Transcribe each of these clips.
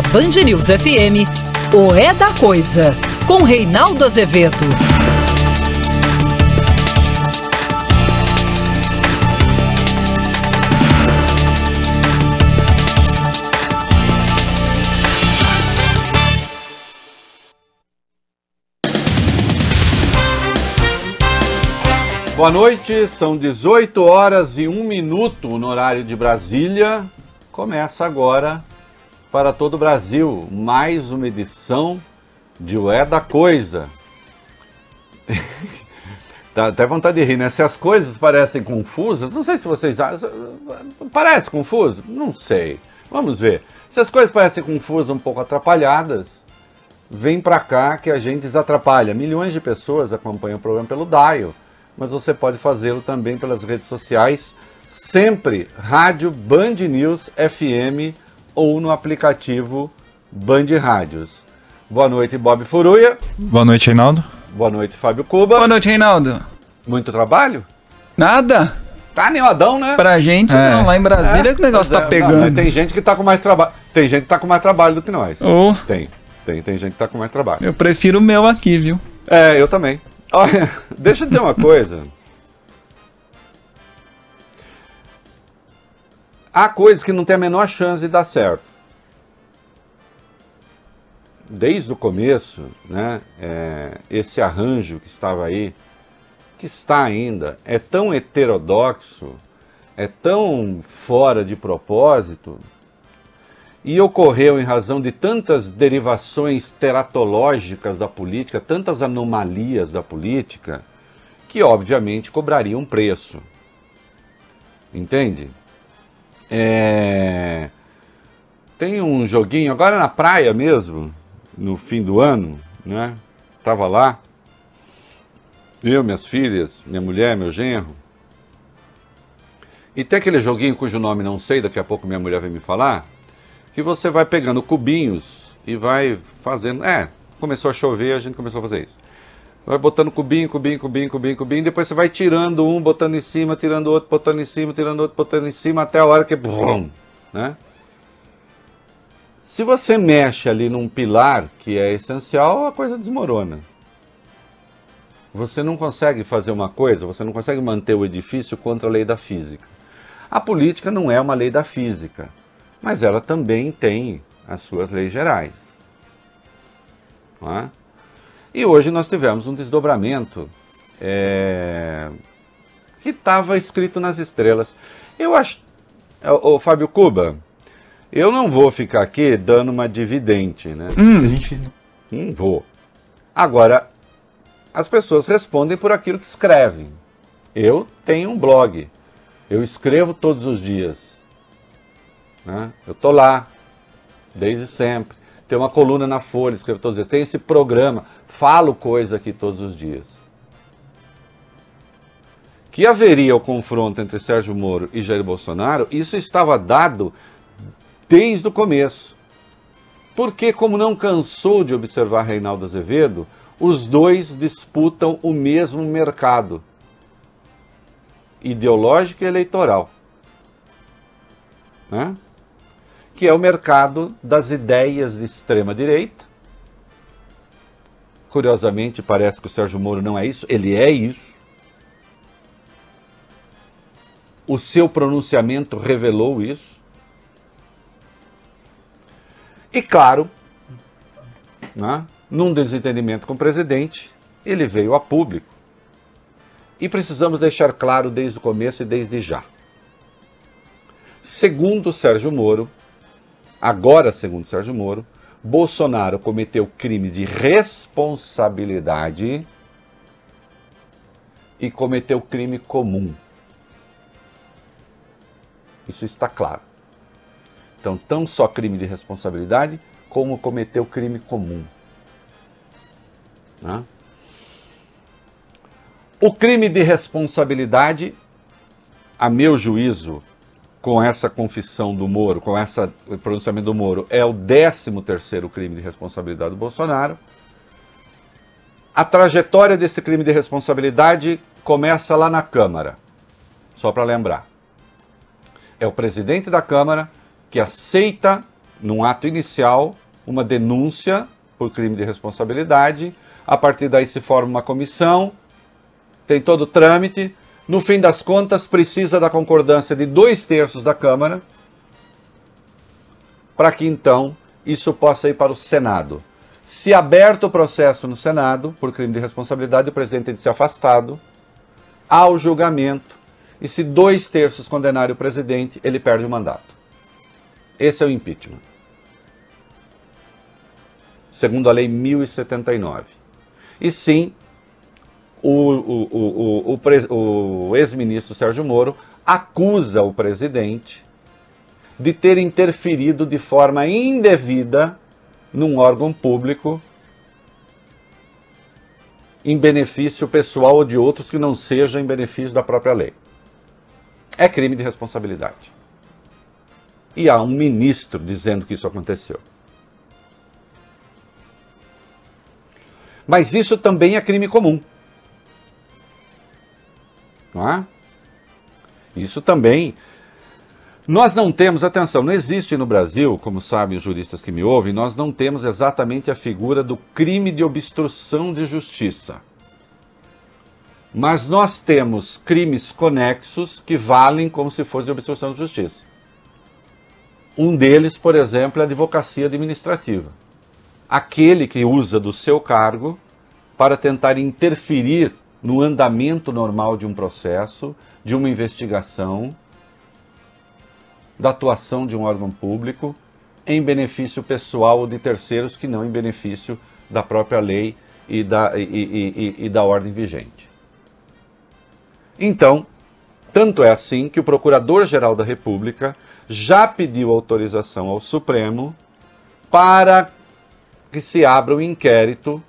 Na Band News FM, o É da Coisa, com Reinaldo Azevedo. Boa noite, são 18 horas e 1 minuto no horário de Brasília. Começa agora para todo o Brasil mais uma edição de O É da Coisa. Dá até vontade de rir, né? Se as coisas parecem confusas, não sei se vocês acham. Parece confuso? Não sei. Vamos ver. Se as coisas parecem confusas, um pouco atrapalhadas, vem para cá que a gente desatrapalha. Milhões de pessoas acompanham o programa pelo Dial mas você pode fazê-lo também pelas redes sociais, sempre Rádio Band News FM ou no aplicativo Band Rádios. Boa noite, Bob Furuia. Boa noite, Reinaldo. Boa noite, Fábio Cuba. Boa noite, Reinaldo. Muito trabalho? Nada. Tá animadão, né? Pra gente, é. não, lá em Brasília é, que o negócio tá é, pegando. Não, tem gente que tá com mais trabalho. Tem gente que tá com mais trabalho do que nós. Oh. Tem. Tem, tem gente que tá com mais trabalho. Eu prefiro o meu aqui, viu? É, eu também. Olha, deixa eu dizer uma coisa. Há coisas que não tem a menor chance de dar certo. Desde o começo, né, é, esse arranjo que estava aí, que está ainda, é tão heterodoxo, é tão fora de propósito, e ocorreu em razão de tantas derivações teratológicas da política, tantas anomalias da política, que obviamente cobraria um preço. Entende? É... Tem um joguinho, agora na praia mesmo, no fim do ano, né? Tava lá, eu, minhas filhas, minha mulher, meu genro. E tem aquele joguinho cujo nome não sei, daqui a pouco minha mulher vai me falar, que você vai pegando cubinhos e vai fazendo. É, começou a chover, a gente começou a fazer isso. Vai botando cubinho, cubinho, cubinho, cubinho, cubinho, depois você vai tirando um, botando em cima, tirando outro, botando em cima, tirando outro, botando em cima, até a hora que. Brum, né? Se você mexe ali num pilar que é essencial, a coisa desmorona. Você não consegue fazer uma coisa, você não consegue manter o edifício contra a lei da física. A política não é uma lei da física mas ela também tem as suas leis gerais. É? E hoje nós tivemos um desdobramento é, que estava escrito nas estrelas. Eu acho, o Fábio Cuba, eu não vou ficar aqui dando uma dividente, né? Hum, gente... Hum, vou. Agora, as pessoas respondem por aquilo que escrevem. Eu tenho um blog. Eu escrevo todos os dias. Né? Eu estou lá, desde sempre. Tem uma coluna na Folha, escrevo todos os dias. Tem esse programa, falo coisa aqui todos os dias. Que haveria o confronto entre Sérgio Moro e Jair Bolsonaro, isso estava dado desde o começo. Porque, como não cansou de observar Reinaldo Azevedo, os dois disputam o mesmo mercado ideológico e eleitoral. Né? Que é o mercado das ideias de extrema direita. Curiosamente, parece que o Sérgio Moro não é isso, ele é isso. O seu pronunciamento revelou isso. E claro, né, num desentendimento com o presidente, ele veio a público. E precisamos deixar claro desde o começo e desde já. Segundo Sérgio Moro, Agora, segundo Sérgio Moro, Bolsonaro cometeu crime de responsabilidade e cometeu crime comum. Isso está claro. Então, tão só crime de responsabilidade, como cometeu crime comum. Né? O crime de responsabilidade, a meu juízo, com essa confissão do Moro, com esse pronunciamento do Moro, é o 13 terceiro crime de responsabilidade do Bolsonaro. A trajetória desse crime de responsabilidade começa lá na Câmara, só para lembrar. É o presidente da Câmara que aceita num ato inicial, uma denúncia por crime de responsabilidade. A partir daí se forma uma comissão, tem todo o trâmite. No fim das contas, precisa da concordância de dois terços da Câmara para que então isso possa ir para o Senado. Se aberto o processo no Senado por crime de responsabilidade, o presidente tem de ser afastado ao julgamento e se dois terços condenarem o presidente, ele perde o mandato. Esse é o impeachment. Segundo a Lei 1079. E sim, o, o, o, o, ex-ministro Sérgio Moro acusa o presidente de ter interferido de forma indevida num órgão público em benefício pessoal ou de outros que não seja em benefício da própria lei. É crime de responsabilidade. E há um ministro dizendo que isso aconteceu. Mas isso também é crime comum. Não é? Isso também nós não temos, atenção, não existe no Brasil, como sabem os juristas que me ouvem, nós não temos exatamente a figura do crime de obstrução de justiça. Mas nós temos crimes conexos que valem como se fosse de obstrução de justiça. Um deles, por exemplo, é a advocacia administrativa. Aquele que usa do seu cargo para tentar interferir no andamento normal de um processo, de uma investigação, da atuação de um órgão público em benefício pessoal ou de terceiros que não em benefício da própria lei e da, e, e, e, e da ordem vigente. Então, tanto é assim que o Procurador-Geral da República já pediu autorização ao Supremo para que se abra um inquérito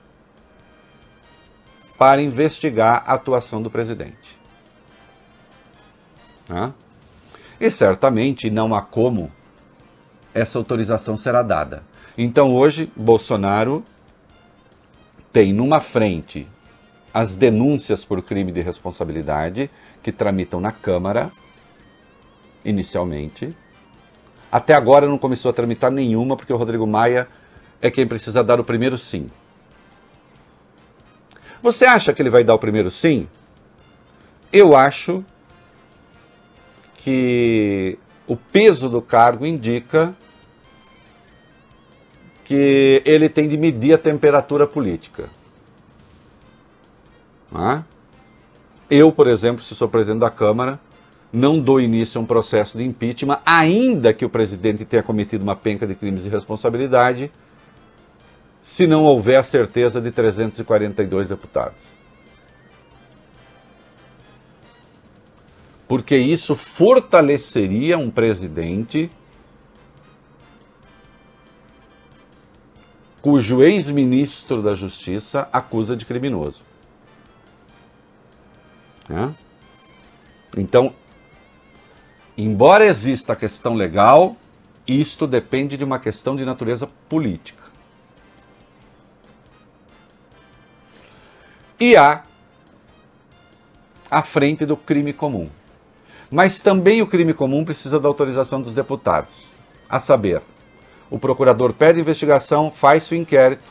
para investigar a atuação do presidente. E certamente não há como essa autorização será dada. Então hoje, Bolsonaro tem numa frente as denúncias por crime de responsabilidade que tramitam na Câmara, inicialmente. Até agora não começou a tramitar nenhuma, porque o Rodrigo Maia é quem precisa dar o primeiro sim. Você acha que ele vai dar o primeiro sim? Eu acho que o peso do cargo indica que ele tem de medir a temperatura política. Eu, por exemplo, se sou presidente da Câmara, não dou início a um processo de impeachment, ainda que o presidente tenha cometido uma penca de crimes de responsabilidade, se não houver a certeza de 342 deputados. porque isso fortaleceria um presidente cujo ex-ministro da Justiça acusa de criminoso. É? Então, embora exista a questão legal, isto depende de uma questão de natureza política. E há a frente do crime comum. Mas também o crime comum precisa da autorização dos deputados. A saber, o procurador pede investigação, faz o inquérito.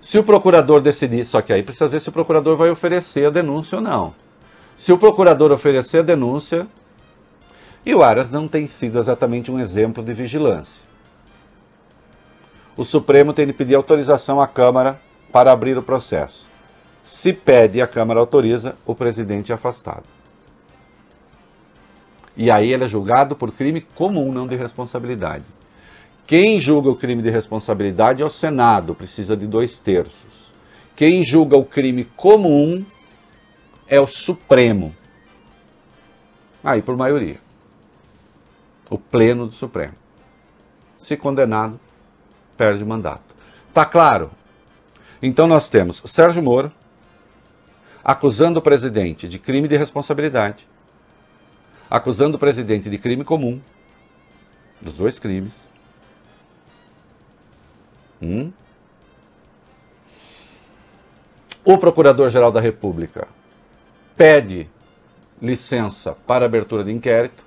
Se o procurador decidir, só que aí precisa ver se o procurador vai oferecer a denúncia ou não. Se o procurador oferecer a denúncia, e o Aras não tem sido exatamente um exemplo de vigilância. O Supremo tem de pedir autorização à Câmara para abrir o processo. Se pede e a Câmara autoriza, o presidente é afastado. E aí ele é julgado por crime comum, não de responsabilidade. Quem julga o crime de responsabilidade é o Senado, precisa de dois terços. Quem julga o crime comum é o Supremo. Aí por maioria. O pleno do Supremo. Se condenado, perde o mandato. Tá claro? Então nós temos Sérgio Moro acusando o presidente de crime de responsabilidade acusando o presidente de crime comum, dos dois crimes. Hum? O Procurador-Geral da República pede licença para abertura de inquérito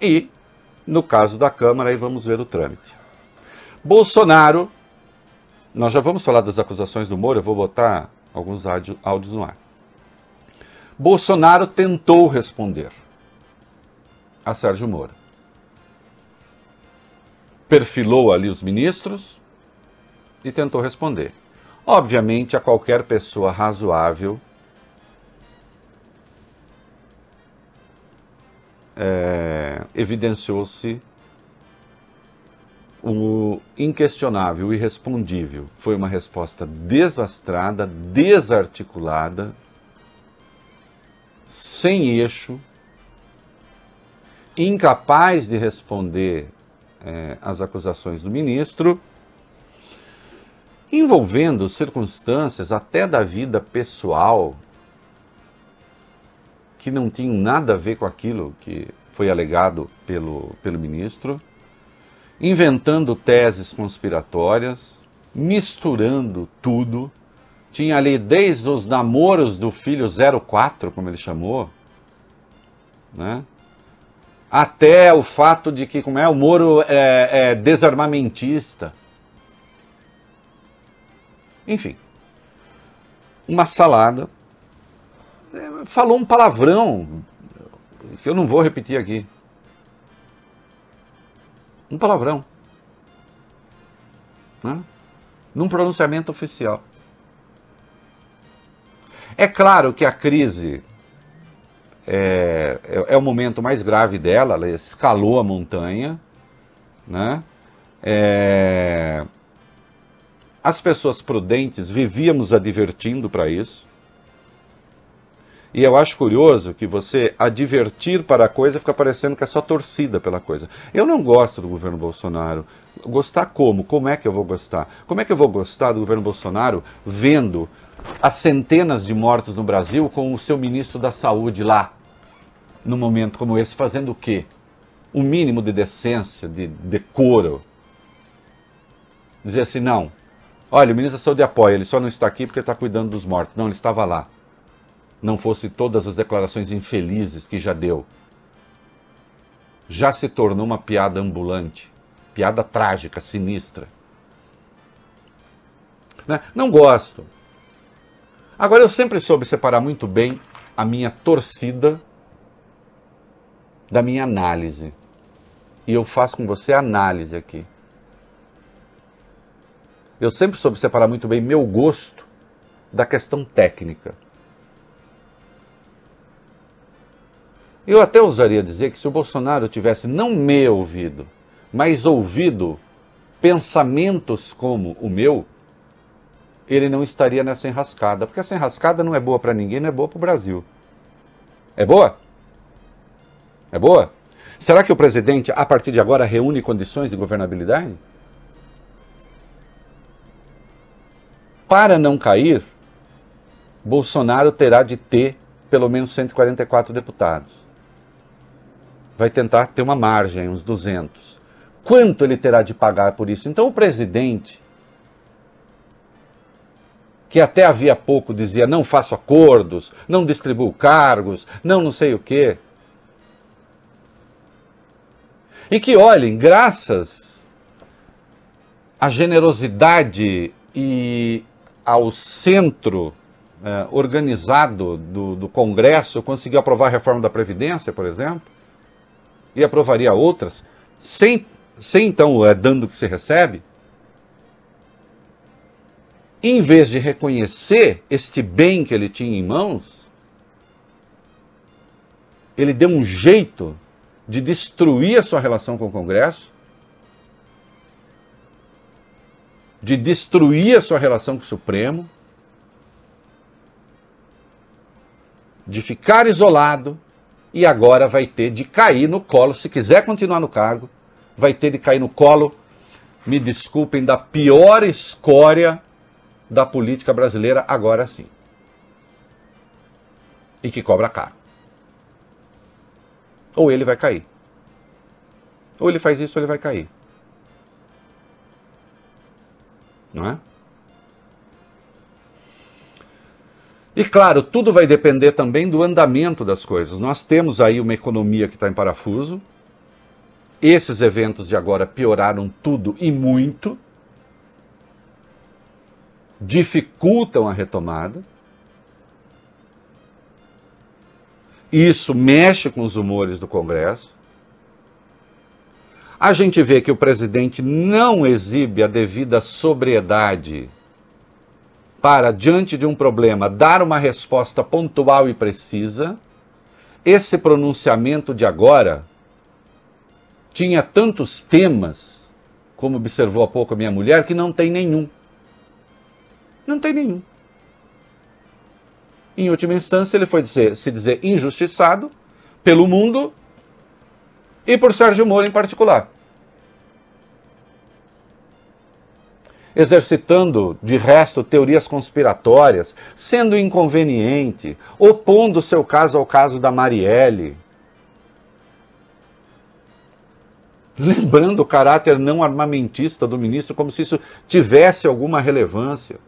e no caso da Câmara, aí vamos ver o trâmite. Bolsonaro, nós já vamos falar das acusações do Moro, eu vou botar alguns áudios no ar. Bolsonaro tentou responder a Sérgio Moro. Perfilou ali os ministros e tentou responder. Obviamente, a qualquer pessoa razoável é, evidenciou-se o inquestionável, o irrespondível. Foi uma resposta desastrada, desarticulada, sem eixo, incapaz de responder é, às acusações do ministro, envolvendo circunstâncias até da vida pessoal que não tinham nada a ver com aquilo que foi alegado pelo, pelo ministro, inventando teses conspiratórias, misturando tudo. Tinha ali desde os namoros do filho 04, como ele chamou, né? até o fato de que, como é, o Moro é, é desarmamentista. Enfim, uma salada falou um palavrão que eu não vou repetir aqui. Um palavrão. Né? Num pronunciamento oficial. É claro que a crise é, é, é, o momento mais grave dela, ela escalou a montanha, né? É, as pessoas prudentes vivíamos advertindo para isso. E eu acho curioso que você advertir para a coisa fica parecendo que é só torcida pela coisa. Eu não gosto do governo Bolsonaro. Gostar como? Como é que eu vou gostar? Como é que eu vou gostar do governo Bolsonaro vendo as centenas de mortos no Brasil com o seu ministro da Saúde lá, num momento como esse, fazendo o quê? Um mínimo de decência, de decoro. Dizer assim, não. Olha, o ministro da Saúde apoia, ele só não está aqui porque está cuidando dos mortos. Não, ele estava lá não fosse todas as declarações infelizes que já deu. Já se tornou uma piada ambulante, piada trágica, sinistra. Né? Não gosto. Agora, eu sempre soube separar muito bem a minha torcida da minha análise. E eu faço com você análise aqui. Eu sempre soube separar muito bem meu gosto da questão técnica. Eu até ousaria dizer que se o Bolsonaro tivesse não me ouvido, mas ouvido pensamentos como o meu, ele não estaria nessa enrascada. Porque essa enrascada não é boa para ninguém, não é boa para o Brasil. É boa? É boa? Será que o presidente, a partir de agora, reúne condições de governabilidade? Para não cair, Bolsonaro terá de ter pelo menos 144 deputados vai tentar ter uma margem, uns 200. Quanto ele terá de pagar por isso? Então o presidente, que até havia pouco dizia não faço acordos, não distribuo cargos, não não sei o quê. E que olhem, graças à generosidade e ao centro eh, organizado do, do Congresso, conseguiu aprovar a reforma da Previdência, por exemplo e aprovaria outras, sem, sem então é, dando que se recebe, em vez de reconhecer este bem que ele tinha em mãos, ele deu um jeito de destruir a sua relação com o Congresso, de destruir a sua relação com o Supremo, de ficar isolado e agora vai ter de cair no colo, se quiser continuar no cargo, vai ter de cair no colo, me desculpem, da pior escória da política brasileira, agora sim. E que cobra caro. Ou ele vai cair. Ou ele faz isso ou ele vai cair. Não é? E claro, tudo vai depender também do andamento das coisas. Nós temos aí uma economia que está em parafuso, Esses eventos de agora pioraram tudo e muito, dificultam a retomada. Isso mexe com os humores do Congresso. A gente vê que o presidente não exibe a devida sobriedade para, diante de um problema, dar uma resposta pontual e precisa. Esse pronunciamento de agora tinha tantos temas, como observou há pouco a minha mulher, que não tem nenhum. Não tem nenhum. Em última instância, ele foi dizer, se dizer injustiçado pelo mundo e por Sérgio Moro em particular. Exercitando, de resto, teorias conspiratórias, sendo inconveniente, opondo seu caso ao caso da Marielle. Lembrando o caráter não armamentista do ministro, como se isso tivesse alguma relevância.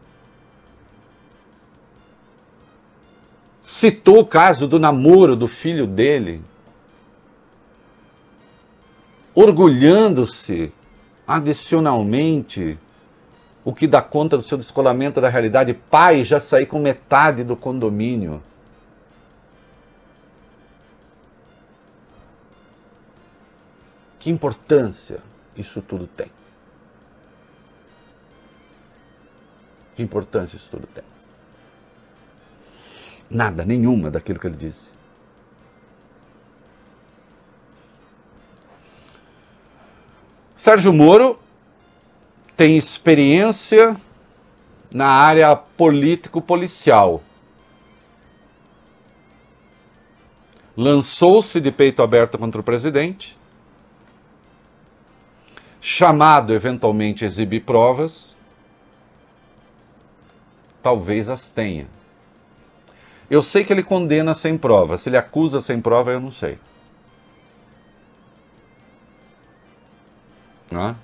Citou o caso do namoro do filho dele, orgulhando-se adicionalmente o que dá conta do seu descolamento da realidade. Pai, já saí com metade do condomínio. Que importância isso tudo tem? Que importância isso tudo tem? Nada, nenhuma daquilo que ele disse. Sérgio Moro tem experiência na área político-policial. Lançou-se de peito aberto contra o presidente chamado eventualmente a exibir provas, talvez as tenha. Eu sei que ele condena sem prova, se ele acusa sem prova, eu não sei. Não é?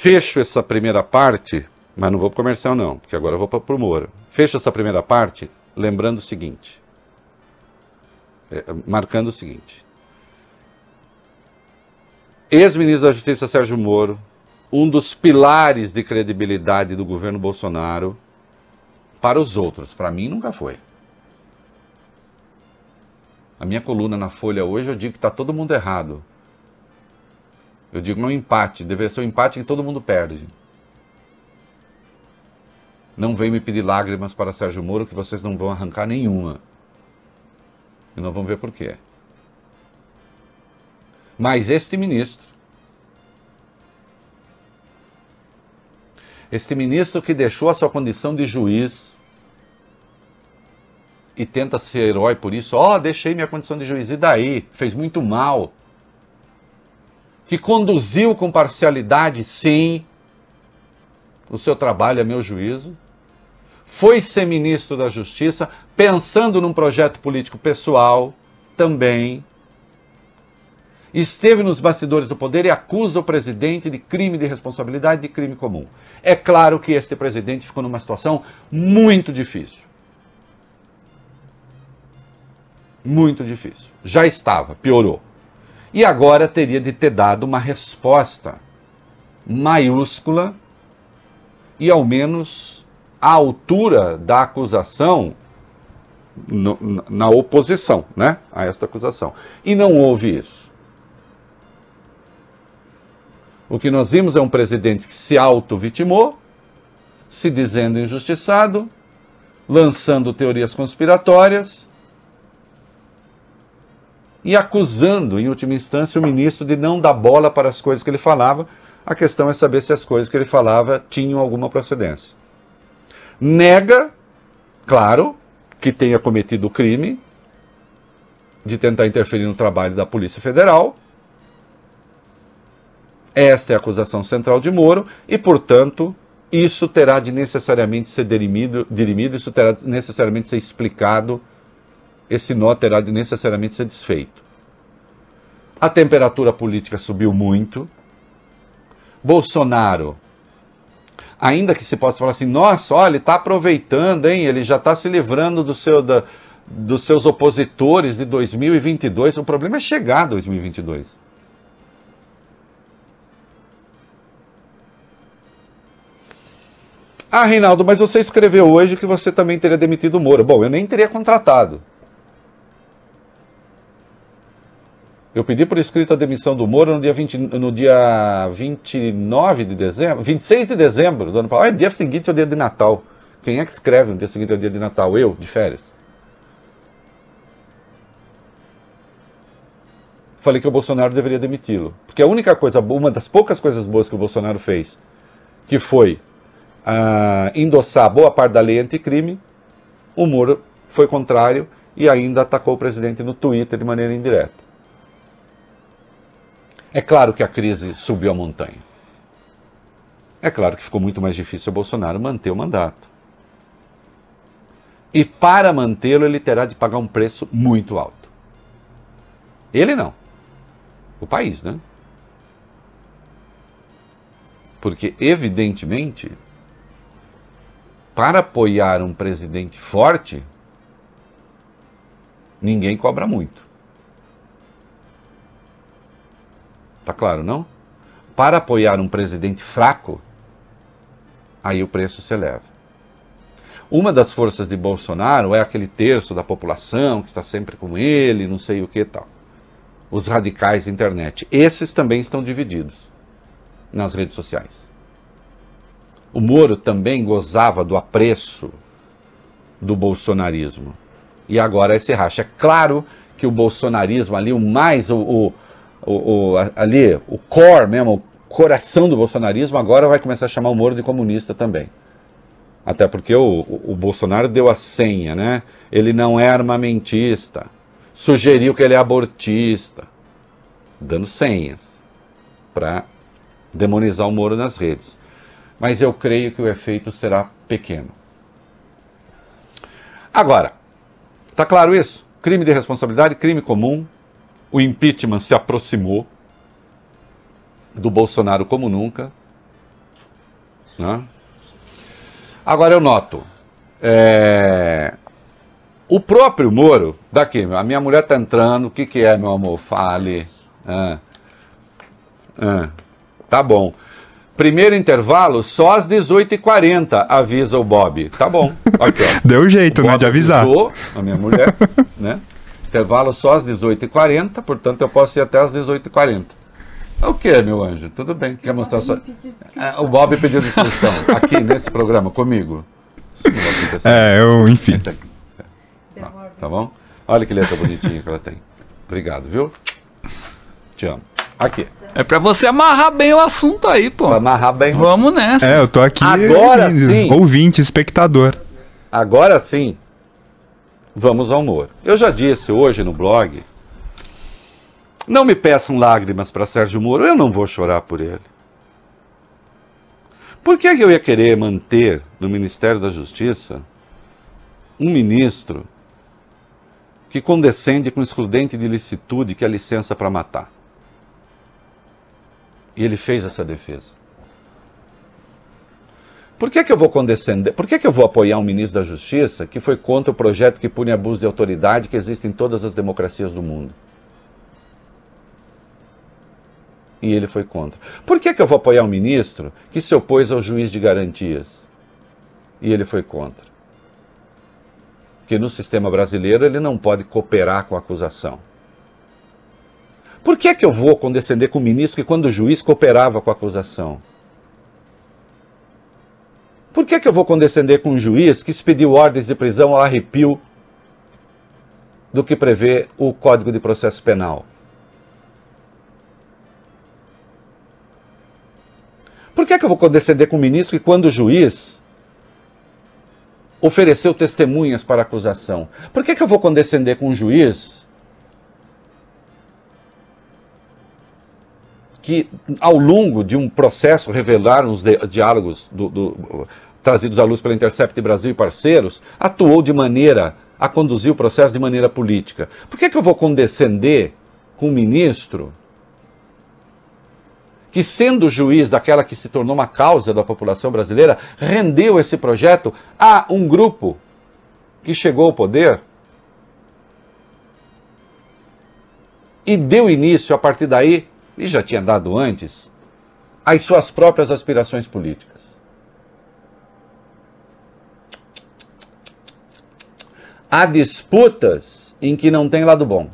Fecho essa primeira parte, mas não vou para o comercial não, porque agora eu vou para o Moro. Fecho essa primeira parte lembrando o seguinte é, marcando o seguinte: ex-ministro da Justiça Sérgio Moro, um dos pilares de credibilidade do governo Bolsonaro para os outros, para mim nunca foi. A minha coluna na Folha hoje eu digo que está todo mundo errado. Eu digo não empate, deveria ser um empate em que todo mundo perde. Não vem me pedir lágrimas para Sérgio Moro que vocês não vão arrancar nenhuma. E nós vamos ver por quê. Mas este ministro, este ministro que deixou a sua condição de juiz e tenta ser herói por isso, ó, oh, deixei minha condição de juiz, e daí? Fez muito mal. Que conduziu com parcialidade, sim, o seu trabalho, a meu juízo foi ser ministro da Justiça, pensando num projeto político pessoal também. Esteve nos bastidores do poder e acusa o presidente de crime de responsabilidade, de crime comum. É claro que este presidente ficou numa situação muito difícil. Muito difícil. Já estava, piorou. E agora teria de ter dado uma resposta maiúscula e ao menos à altura da acusação no, na oposição né, a esta acusação. E não houve isso. O que nós vimos é um presidente que se auto-vitimou, se dizendo injustiçado, lançando teorias conspiratórias e acusando, em última instância, o ministro de não dar bola para as coisas que ele falava. A questão é saber se as coisas que ele falava tinham alguma procedência nega, claro, que tenha cometido o crime de tentar interferir no trabalho da Polícia Federal. Esta é a acusação central de Moro e, portanto, isso terá de necessariamente ser dirimido, dirimido isso terá de necessariamente ser explicado, esse nó terá de necessariamente ser desfeito. A temperatura política subiu muito. Bolsonaro ainda que se possa falar assim, nossa, olha, ele está aproveitando, hein? Ele já está se livrando do seu da, dos seus opositores de 2022. O problema é chegar a 2022. Ah, Reinaldo, mas você escreveu hoje que você também teria demitido o Moro. Bom, eu nem teria contratado. Eu pedi por escrito a demissão do Moro no dia, 20, no dia 29 de dezembro, 26 de dezembro do ano passado. Ah, dia seguinte é o dia de Natal. Quem é que escreve no dia seguinte é o dia de Natal? Eu, de férias. Falei que o Bolsonaro deveria demiti-lo. Porque a única coisa, uma das poucas coisas boas que o Bolsonaro fez, que foi uh, endossar boa parte da lei anticrime, o Moro foi contrário e ainda atacou o presidente no Twitter de maneira indireta. É claro que a crise subiu a montanha. É claro que ficou muito mais difícil o Bolsonaro manter o mandato. E para mantê-lo, ele terá de pagar um preço muito alto. Ele não. O país, né? Porque, evidentemente, para apoiar um presidente forte, ninguém cobra muito. Tá claro, não? Para apoiar um presidente fraco, aí o preço se eleva. Uma das forças de Bolsonaro é aquele terço da população que está sempre com ele, não sei o que tal. Os radicais da internet. Esses também estão divididos nas redes sociais. O Moro também gozava do apreço do bolsonarismo. E agora esse racha. É claro que o bolsonarismo ali, o mais, o, o, o, ali, o core mesmo, o coração do bolsonarismo, agora vai começar a chamar o Moro de comunista também. Até porque o, o, Bolsonaro deu a senha, né? Ele não é armamentista. Sugeriu que ele é abortista. Dando senhas para demonizar o Moro nas redes mas eu creio que o efeito será pequeno. Agora, está claro isso? Crime de responsabilidade, crime comum. O impeachment se aproximou do Bolsonaro como nunca. Né? Agora eu noto. É... O próprio Moro, daqui, a minha mulher está entrando, o que, que é, meu amor? Fale. Ah. Ah. Tá bom. Primeiro intervalo só às 18h40, avisa o Bob. Tá bom. Aqui, Deu jeito, né, de avisar. Avisou, a minha mulher, né? Intervalo só às 18h40, portanto eu posso ir até às 18h40. O que, meu anjo? Tudo bem. Quer mostrar só. É, o Bob pediu descrição aqui nesse programa comigo. É, eu, enfim. Tá, tá bom? Olha que letra bonitinha que ela tem. Obrigado, viu? Te amo. Aqui. É pra você amarrar bem o assunto aí, pô. Pra amarrar bem. Vamos nessa. É, eu tô aqui. Agora ouvindo, sim. Ouvinte, espectador. Agora sim. Vamos ao humor. Eu já disse hoje no blog. Não me peçam lágrimas para Sérgio Moro, eu não vou chorar por ele. Por que eu ia querer manter no Ministério da Justiça um ministro que condescende com excludente de licitude, que é licença para matar? E ele fez essa defesa. Por que, que eu vou condescender? Por que, que eu vou apoiar um ministro da Justiça que foi contra o projeto que pune abuso de autoridade que existe em todas as democracias do mundo? E ele foi contra. Por que, que eu vou apoiar um ministro que se opôs ao juiz de garantias? E ele foi contra. Porque no sistema brasileiro ele não pode cooperar com a acusação. Por que, que eu vou condescender com o ministro que, quando o juiz cooperava com a acusação? Por que, que eu vou condescender com um juiz que expediu ordens de prisão ao arrepio do que prevê o Código de Processo Penal? Por que, que eu vou condescender com um ministro que, quando o juiz ofereceu testemunhas para acusação? Por que, que eu vou condescender com um juiz que ao longo de um processo revelaram os diálogos do, do, trazidos à luz pela Intercept Brasil e parceiros, atuou de maneira a conduzir o processo de maneira política. Por que, é que eu vou condescender com um ministro que, sendo juiz daquela que se tornou uma causa da população brasileira, rendeu esse projeto a um grupo que chegou ao poder e deu início, a partir daí, e já tinha dado antes, às suas próprias aspirações políticas. Há disputas em que não tem lado bom.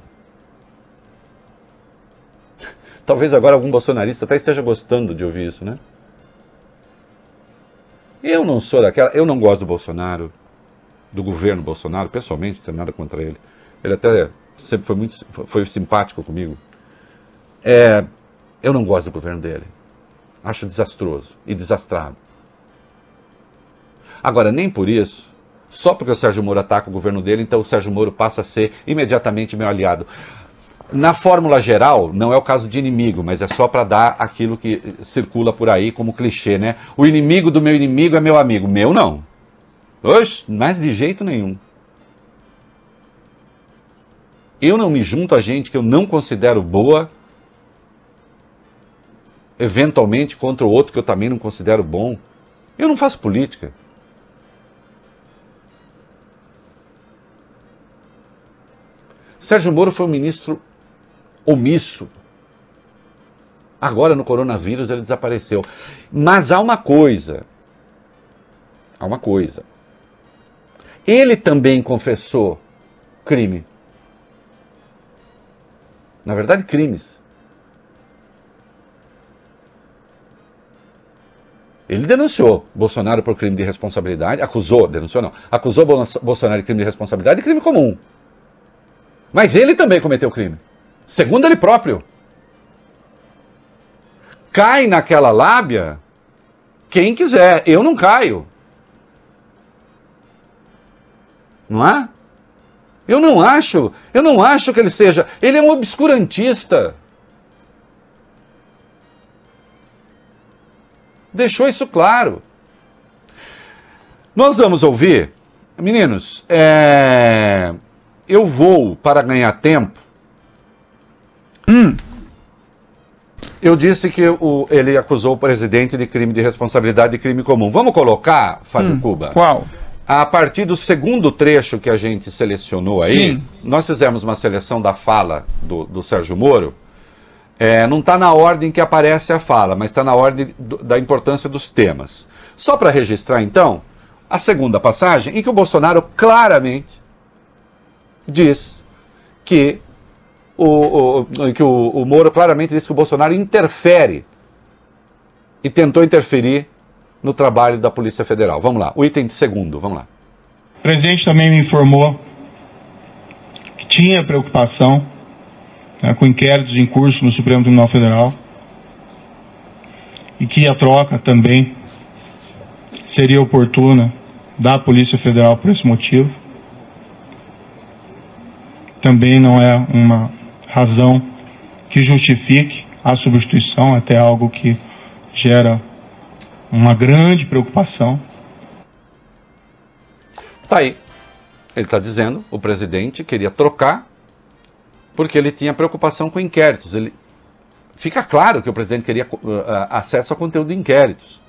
Talvez agora algum bolsonarista até esteja gostando de ouvir isso, né? Eu não sou daquela. Eu não gosto do Bolsonaro, do governo Bolsonaro, pessoalmente, não tenho nada contra ele. Ele até sempre foi muito foi simpático comigo. É, eu não gosto do governo dele. Acho desastroso e desastrado. Agora, nem por isso, só porque o Sérgio Moro ataca o governo dele, então o Sérgio Moro passa a ser imediatamente meu aliado. Na fórmula geral, não é o caso de inimigo, mas é só para dar aquilo que circula por aí como clichê, né? O inimigo do meu inimigo é meu amigo. Meu não. Oxe, mas de jeito nenhum. Eu não me junto a gente que eu não considero boa, eventualmente contra o outro que eu também não considero bom. Eu não faço política. Sérgio Moro foi um ministro omisso. Agora no coronavírus ele desapareceu. Mas há uma coisa. Há uma coisa. Ele também confessou crime. Na verdade, crimes. Ele denunciou Bolsonaro por crime de responsabilidade, acusou, denunciou não, acusou Bolsonaro de crime de responsabilidade e crime comum. Mas ele também cometeu crime. Segundo ele próprio. Cai naquela lábia quem quiser. Eu não caio. Não é? Eu não acho, eu não acho que ele seja. Ele é um obscurantista. Deixou isso claro. Nós vamos ouvir, meninos, é, eu vou para ganhar tempo Hum. Eu disse que o, ele acusou o presidente de crime de responsabilidade e crime comum. Vamos colocar, Fábio hum. Cuba? Qual? A partir do segundo trecho que a gente selecionou aí, Sim. nós fizemos uma seleção da fala do, do Sérgio Moro. É, não está na ordem que aparece a fala, mas está na ordem do, da importância dos temas. Só para registrar, então, a segunda passagem, em que o Bolsonaro claramente diz que o, o, que o, o Moro claramente disse que o Bolsonaro interfere e tentou interferir no trabalho da Polícia Federal. Vamos lá, o item segundo, vamos lá. O presidente também me informou que tinha preocupação né, com inquéritos em curso no Supremo Tribunal Federal e que a troca também seria oportuna da Polícia Federal por esse motivo. Também não é uma razão que justifique a substituição, até algo que gera uma grande preocupação. Tá aí. Ele está dizendo, o presidente queria trocar porque ele tinha preocupação com inquéritos. Ele fica claro que o presidente queria uh, acesso ao conteúdo de inquéritos.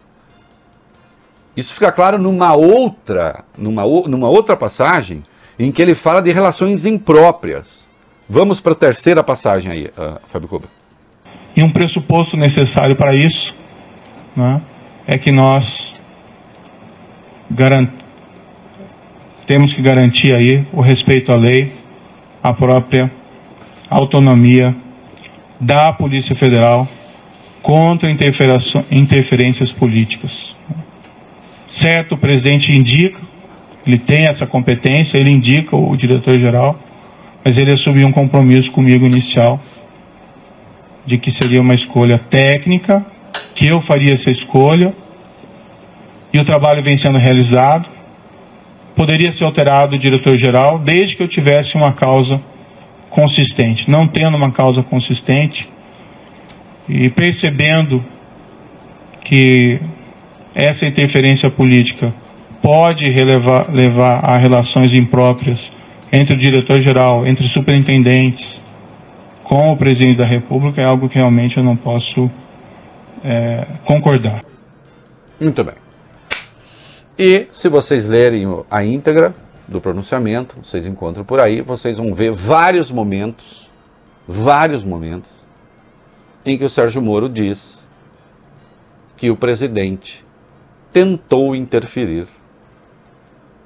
Isso fica claro numa outra, numa, numa outra passagem em que ele fala de relações impróprias. Vamos para a terceira passagem aí, uh, Fábio Cuba. E um pressuposto necessário para isso né, é que nós temos que garantir aí o respeito à lei, a própria autonomia da Polícia Federal contra interferências políticas. Certo, o presidente indica, ele tem essa competência, ele indica o diretor-geral, mas ele assumiu um compromisso comigo inicial de que seria uma escolha técnica, que eu faria essa escolha, e o trabalho vem sendo realizado. Poderia ser alterado o diretor-geral, desde que eu tivesse uma causa consistente. Não tendo uma causa consistente e percebendo que essa interferência política pode relevar, levar a relações impróprias entre o diretor-geral, entre superintendentes, com o presidente da República, é algo que realmente eu não posso é, concordar. Muito bem. E se vocês lerem a íntegra do pronunciamento, vocês encontram por aí, vocês vão ver vários momentos vários momentos, em que o Sérgio Moro diz que o presidente tentou interferir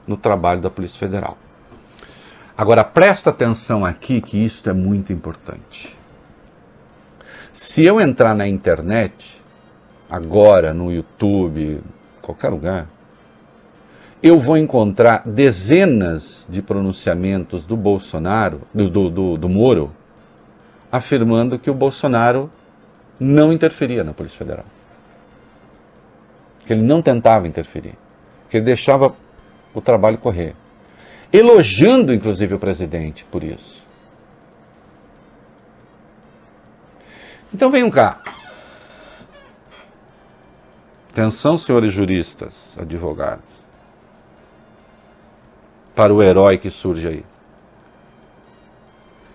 no trabalho da Polícia Federal. Agora presta atenção aqui que isso é muito importante. Se eu entrar na internet, agora no YouTube, qualquer lugar, eu vou encontrar dezenas de pronunciamentos do Bolsonaro, do, do, do, do Moro, afirmando que o Bolsonaro não interferia na Polícia Federal. Que ele não tentava interferir. Que ele deixava o trabalho correr. Elogiando, inclusive, o presidente por isso. Então venham cá. Atenção, senhores juristas, advogados para o herói que surge aí.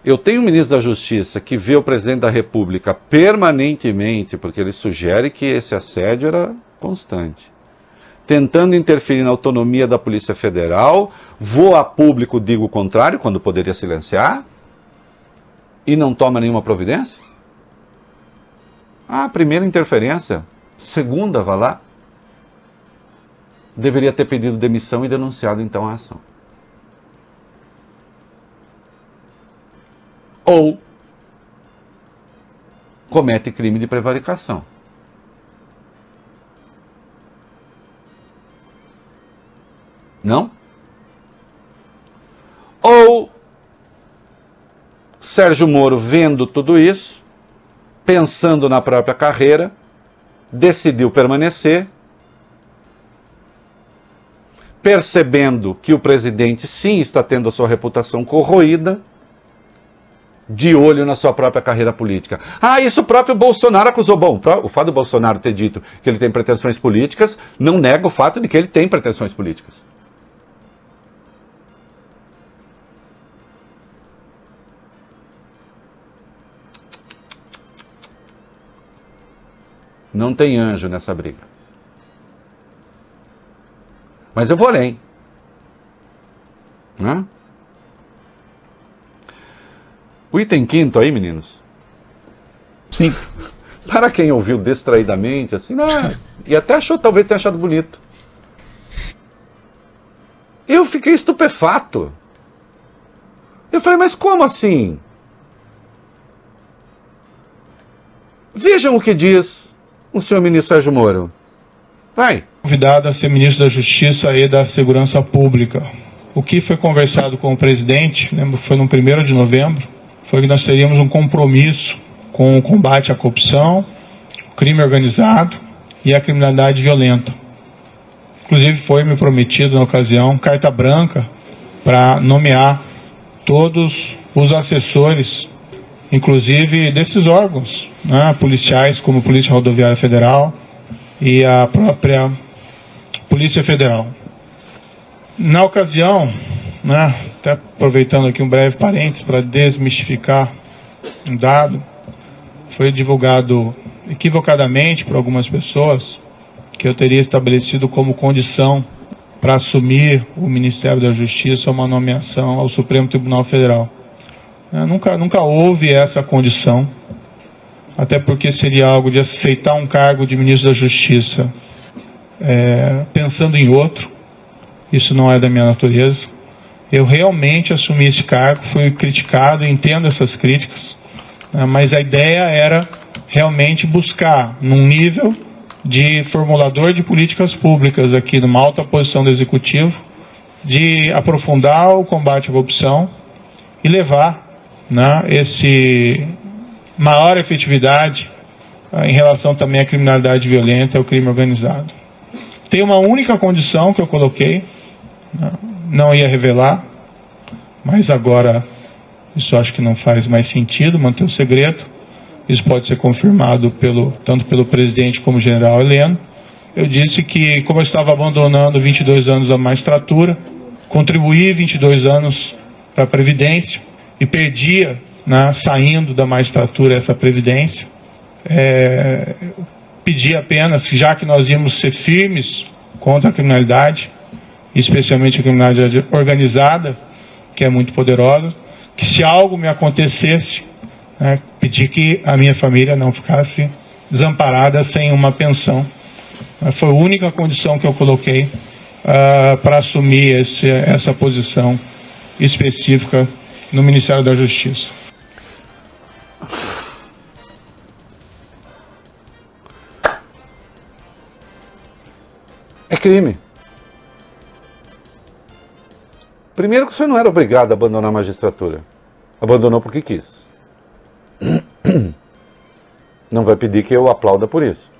Eu tenho um ministro da Justiça que vê o presidente da República permanentemente, porque ele sugere que esse assédio era constante, tentando interferir na autonomia da Polícia Federal, vou a público, digo o contrário, quando poderia silenciar, e não toma nenhuma providência? Ah, primeira interferência, segunda, vá lá. Deveria ter pedido demissão e denunciado então a ação. Ou comete crime de prevaricação. Não? Ou Sérgio Moro, vendo tudo isso, pensando na própria carreira, decidiu permanecer, percebendo que o presidente sim está tendo a sua reputação corroída de olho na sua própria carreira política. Ah, isso o próprio Bolsonaro acusou. Bom, o fato do Bolsonaro ter dito que ele tem pretensões políticas não nega o fato de que ele tem pretensões políticas. Não tem anjo nessa briga. Mas eu vou além. Né? O item quinto aí, meninos. Sim. Para quem ouviu distraidamente, assim, ah, e até achou, talvez tenha achado bonito. Eu fiquei estupefato. Eu falei, mas como assim? Vejam o que diz o senhor ministro Sérgio Moro. Vai. Convidado a ser ministro da Justiça e da Segurança Pública. O que foi conversado com o presidente, lembro, foi no 1 de novembro, foi que nós teríamos um compromisso com o combate à corrupção, o crime organizado e a criminalidade violenta. Inclusive foi me prometido na ocasião carta branca para nomear todos os assessores, inclusive desses órgãos, né, policiais como a Polícia Rodoviária Federal e a própria Polícia Federal. Na ocasião, né, até aproveitando aqui um breve parênteses para desmistificar um dado, foi divulgado equivocadamente por algumas pessoas que eu teria estabelecido como condição para assumir o Ministério da Justiça uma nomeação ao Supremo Tribunal Federal. É, nunca, nunca houve essa condição, até porque seria algo de aceitar um cargo de ministro da Justiça é, pensando em outro. Isso não é da minha natureza eu realmente assumi esse cargo, fui criticado, entendo essas críticas, né, mas a ideia era realmente buscar, num nível de formulador de políticas públicas aqui numa alta posição do executivo, de aprofundar o combate à corrupção e levar né, esse maior efetividade uh, em relação também à criminalidade violenta e ao crime organizado. Tem uma única condição que eu coloquei, né, não ia revelar, mas agora isso acho que não faz mais sentido manter o segredo. Isso pode ser confirmado pelo, tanto pelo presidente como general Heleno. Eu disse que, como eu estava abandonando 22 anos da magistratura, contribuí 22 anos para a Previdência e perdia, né, saindo da magistratura, essa Previdência. É, pedi apenas, já que nós íamos ser firmes contra a criminalidade, especialmente a criminalidade organizada, que é muito poderosa, que se algo me acontecesse, né, pedi que a minha família não ficasse desamparada sem uma pensão. Foi a única condição que eu coloquei uh, para assumir esse, essa posição específica no Ministério da Justiça. É crime. Primeiro que o senhor não era obrigado a abandonar a magistratura. Abandonou porque quis. Não vai pedir que eu aplauda por isso.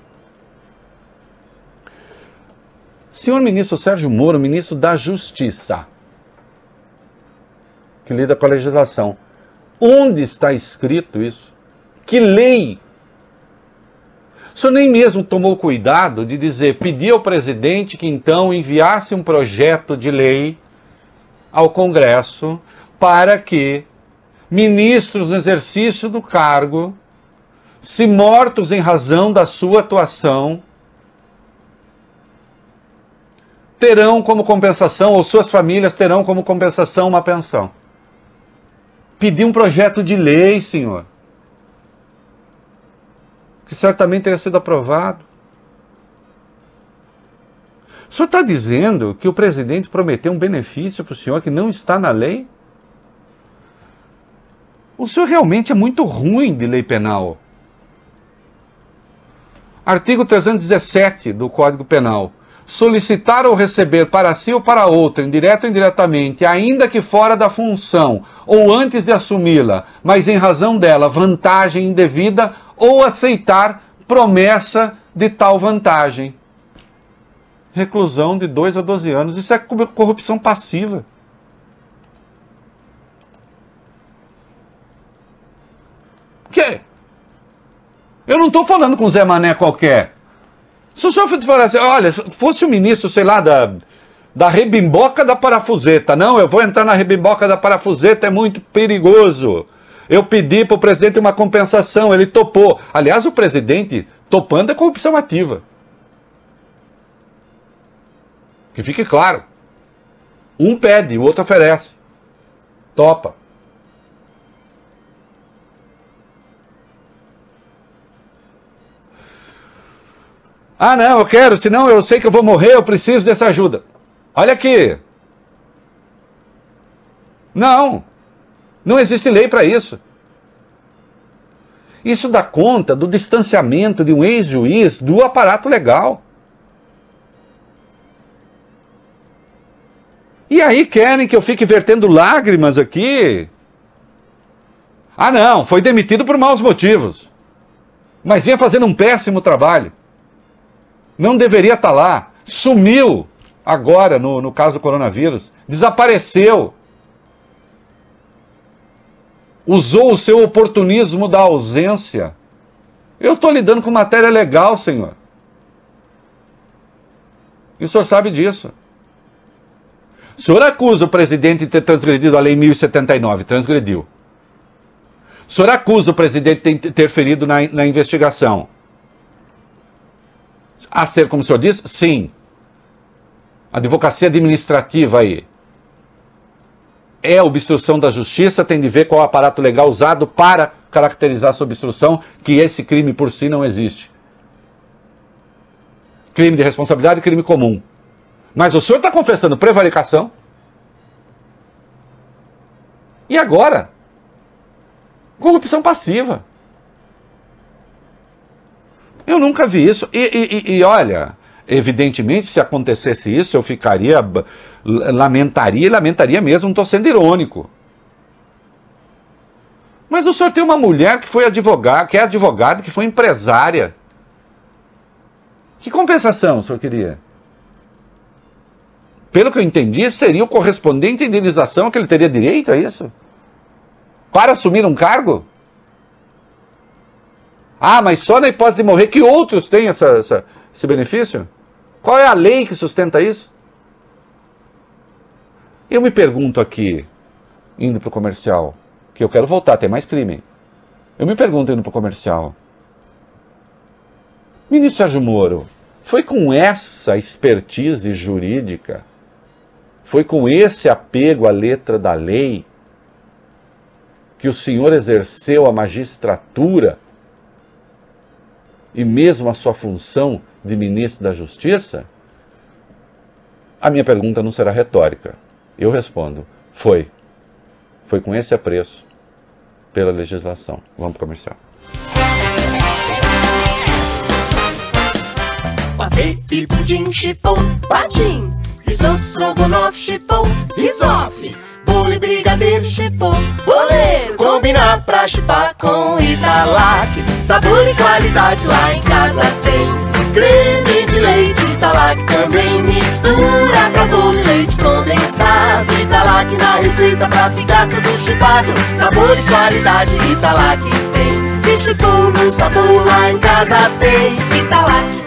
Senhor ministro Sérgio Moro, ministro da Justiça, que lida com a legislação. Onde está escrito isso? Que lei? O senhor nem mesmo tomou cuidado de dizer, pedir ao presidente que então enviasse um projeto de lei ao Congresso para que ministros no exercício do cargo, se mortos em razão da sua atuação, terão como compensação, ou suas famílias terão como compensação uma pensão. Pedir um projeto de lei, senhor, que certamente teria sido aprovado. O senhor está dizendo que o presidente prometeu um benefício para o senhor que não está na lei? O senhor realmente é muito ruim de lei penal. Artigo 317 do Código Penal. Solicitar ou receber para si ou para outra, indireto ou indiretamente, ainda que fora da função ou antes de assumi-la, mas em razão dela, vantagem indevida ou aceitar promessa de tal vantagem reclusão de 2 a 12 anos. Isso é corrupção passiva. Que? Eu não estou falando com Zé Mané qualquer. Se o senhor falasse, olha, fosse o ministro, sei lá, da, da rebimboca da parafuseta. Não, eu vou entrar na rebimboca da parafuseta, é muito perigoso. Eu pedi para o presidente uma compensação, ele topou. Aliás, o presidente topando é corrupção ativa. Que fique claro. Um pede, o outro oferece. Topa. Ah, não, eu quero, senão eu sei que eu vou morrer, eu preciso dessa ajuda. Olha aqui. Não. Não existe lei para isso. Isso dá conta do distanciamento de um ex-juiz do aparato legal. E aí querem que eu fique vertendo lágrimas aqui? Ah, não, foi demitido por maus motivos. Mas vinha fazendo um péssimo trabalho. Não deveria estar lá. Sumiu agora no, no caso do coronavírus. Desapareceu. Usou o seu oportunismo da ausência. Eu estou lidando com matéria legal, senhor. E o senhor sabe disso. O senhor acusa o presidente de ter transgredido a Lei 1079, transgrediu. O senhor acusa o presidente de ter interferido na, na investigação. A ser, como o senhor diz, sim. Advocacia administrativa aí. É obstrução da justiça, tem de ver qual aparato legal usado para caracterizar essa obstrução, que esse crime por si não existe. Crime de responsabilidade crime comum. Mas o senhor está confessando prevaricação. E agora? Corrupção passiva. Eu nunca vi isso. E, e, e, olha, evidentemente, se acontecesse isso, eu ficaria, lamentaria e lamentaria mesmo, não estou sendo irônico. Mas o senhor tem uma mulher que foi advogada, que é advogada, que foi empresária. Que compensação o senhor queria? Pelo que eu entendi, seria o correspondente à indenização que ele teria direito a isso? Para assumir um cargo? Ah, mas só na hipótese de morrer que outros têm essa, essa, esse benefício? Qual é a lei que sustenta isso? Eu me pergunto aqui, indo para o comercial, que eu quero voltar, tem mais crime. Eu me pergunto indo para o comercial. Ministro Sérgio Moro, foi com essa expertise jurídica foi com esse apego à letra da lei que o senhor exerceu a magistratura e mesmo a sua função de ministro da Justiça? A minha pergunta não será retórica. Eu respondo: foi. Foi com esse apreço pela legislação. Vamos para o comercial. Pavê patim. Risoto, estrogonofe, chipom, risofe. E brigadeiro, chipom, boleiro. Combinar pra chipar com Italac. Sabor e qualidade lá em casa tem. Creme de leite Italac também mistura pra bolo e leite condensado. Italac na receita pra ficar tudo chipado. Sabor e qualidade Italac tem. Se chipou no sabor lá em casa tem Italac.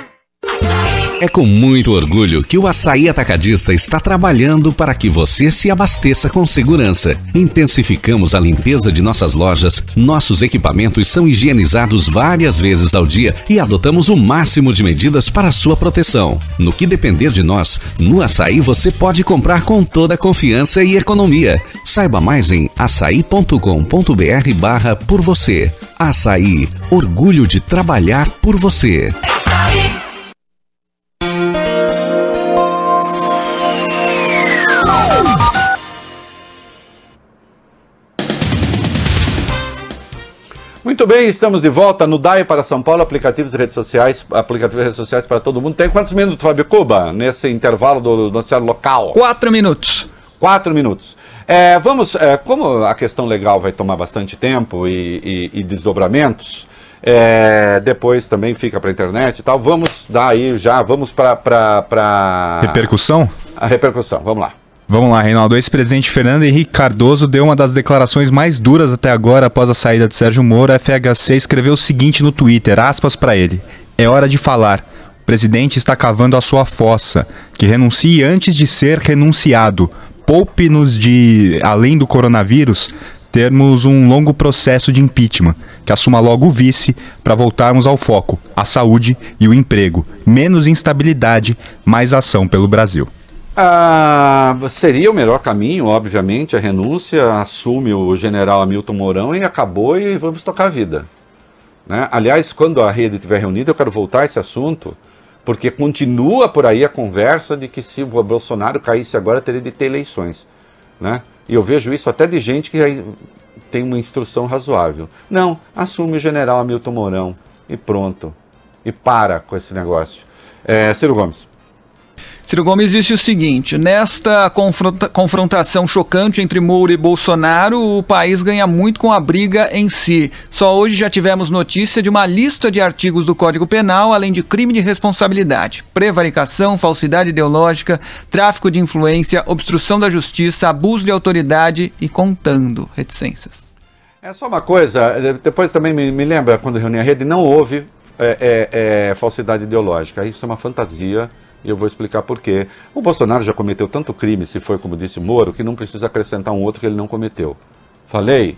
É com muito orgulho que o Açaí Atacadista está trabalhando para que você se abasteça com segurança. Intensificamos a limpeza de nossas lojas, nossos equipamentos são higienizados várias vezes ao dia e adotamos o máximo de medidas para sua proteção. No que depender de nós, no Açaí você pode comprar com toda a confiança e economia. Saiba mais em açaí.com.br barra por você. Açaí, orgulho de trabalhar por você. Muito bem, estamos de volta no DAI para São Paulo, aplicativos e redes sociais, aplicativos e redes sociais para todo mundo. Tem quantos minutos, Fábio Cuba, nesse intervalo do noticiário local? Quatro minutos. Quatro minutos. É, vamos, é, como a questão legal vai tomar bastante tempo e, e, e desdobramentos, é, depois também fica para a internet e tal, vamos dar aí já, vamos para... Repercussão? A repercussão, vamos lá. Vamos lá, Reinaldo. Ex-presidente Fernando Henrique Cardoso deu uma das declarações mais duras até agora após a saída de Sérgio Moro. A FHC escreveu o seguinte no Twitter, aspas para ele. É hora de falar. O presidente está cavando a sua fossa. Que renuncie antes de ser renunciado. Poupe-nos de, além do coronavírus, termos um longo processo de impeachment. Que assuma logo o vice para voltarmos ao foco, a saúde e o emprego. Menos instabilidade, mais ação pelo Brasil. Ah, seria o melhor caminho, obviamente, a renúncia, assume o general Hamilton Mourão e acabou e vamos tocar a vida. Né? Aliás, quando a rede estiver reunida, eu quero voltar a esse assunto, porque continua por aí a conversa de que se o Bolsonaro caísse agora, teria de ter eleições. Né? E eu vejo isso até de gente que tem uma instrução razoável. Não, assume o general Hamilton Mourão e pronto. E para com esse negócio. É, Ciro Gomes. Ciro Gomes disse o seguinte: nesta confronta confrontação chocante entre Moura e Bolsonaro, o país ganha muito com a briga em si. Só hoje já tivemos notícia de uma lista de artigos do Código Penal, além de crime de responsabilidade, prevaricação, falsidade ideológica, tráfico de influência, obstrução da justiça, abuso de autoridade e contando reticências. É só uma coisa, depois também me, me lembra quando reuni a rede, não houve é, é, é, falsidade ideológica. Isso é uma fantasia e eu vou explicar por quê. O Bolsonaro já cometeu tanto crime, se foi como disse Moro, que não precisa acrescentar um outro que ele não cometeu. Falei?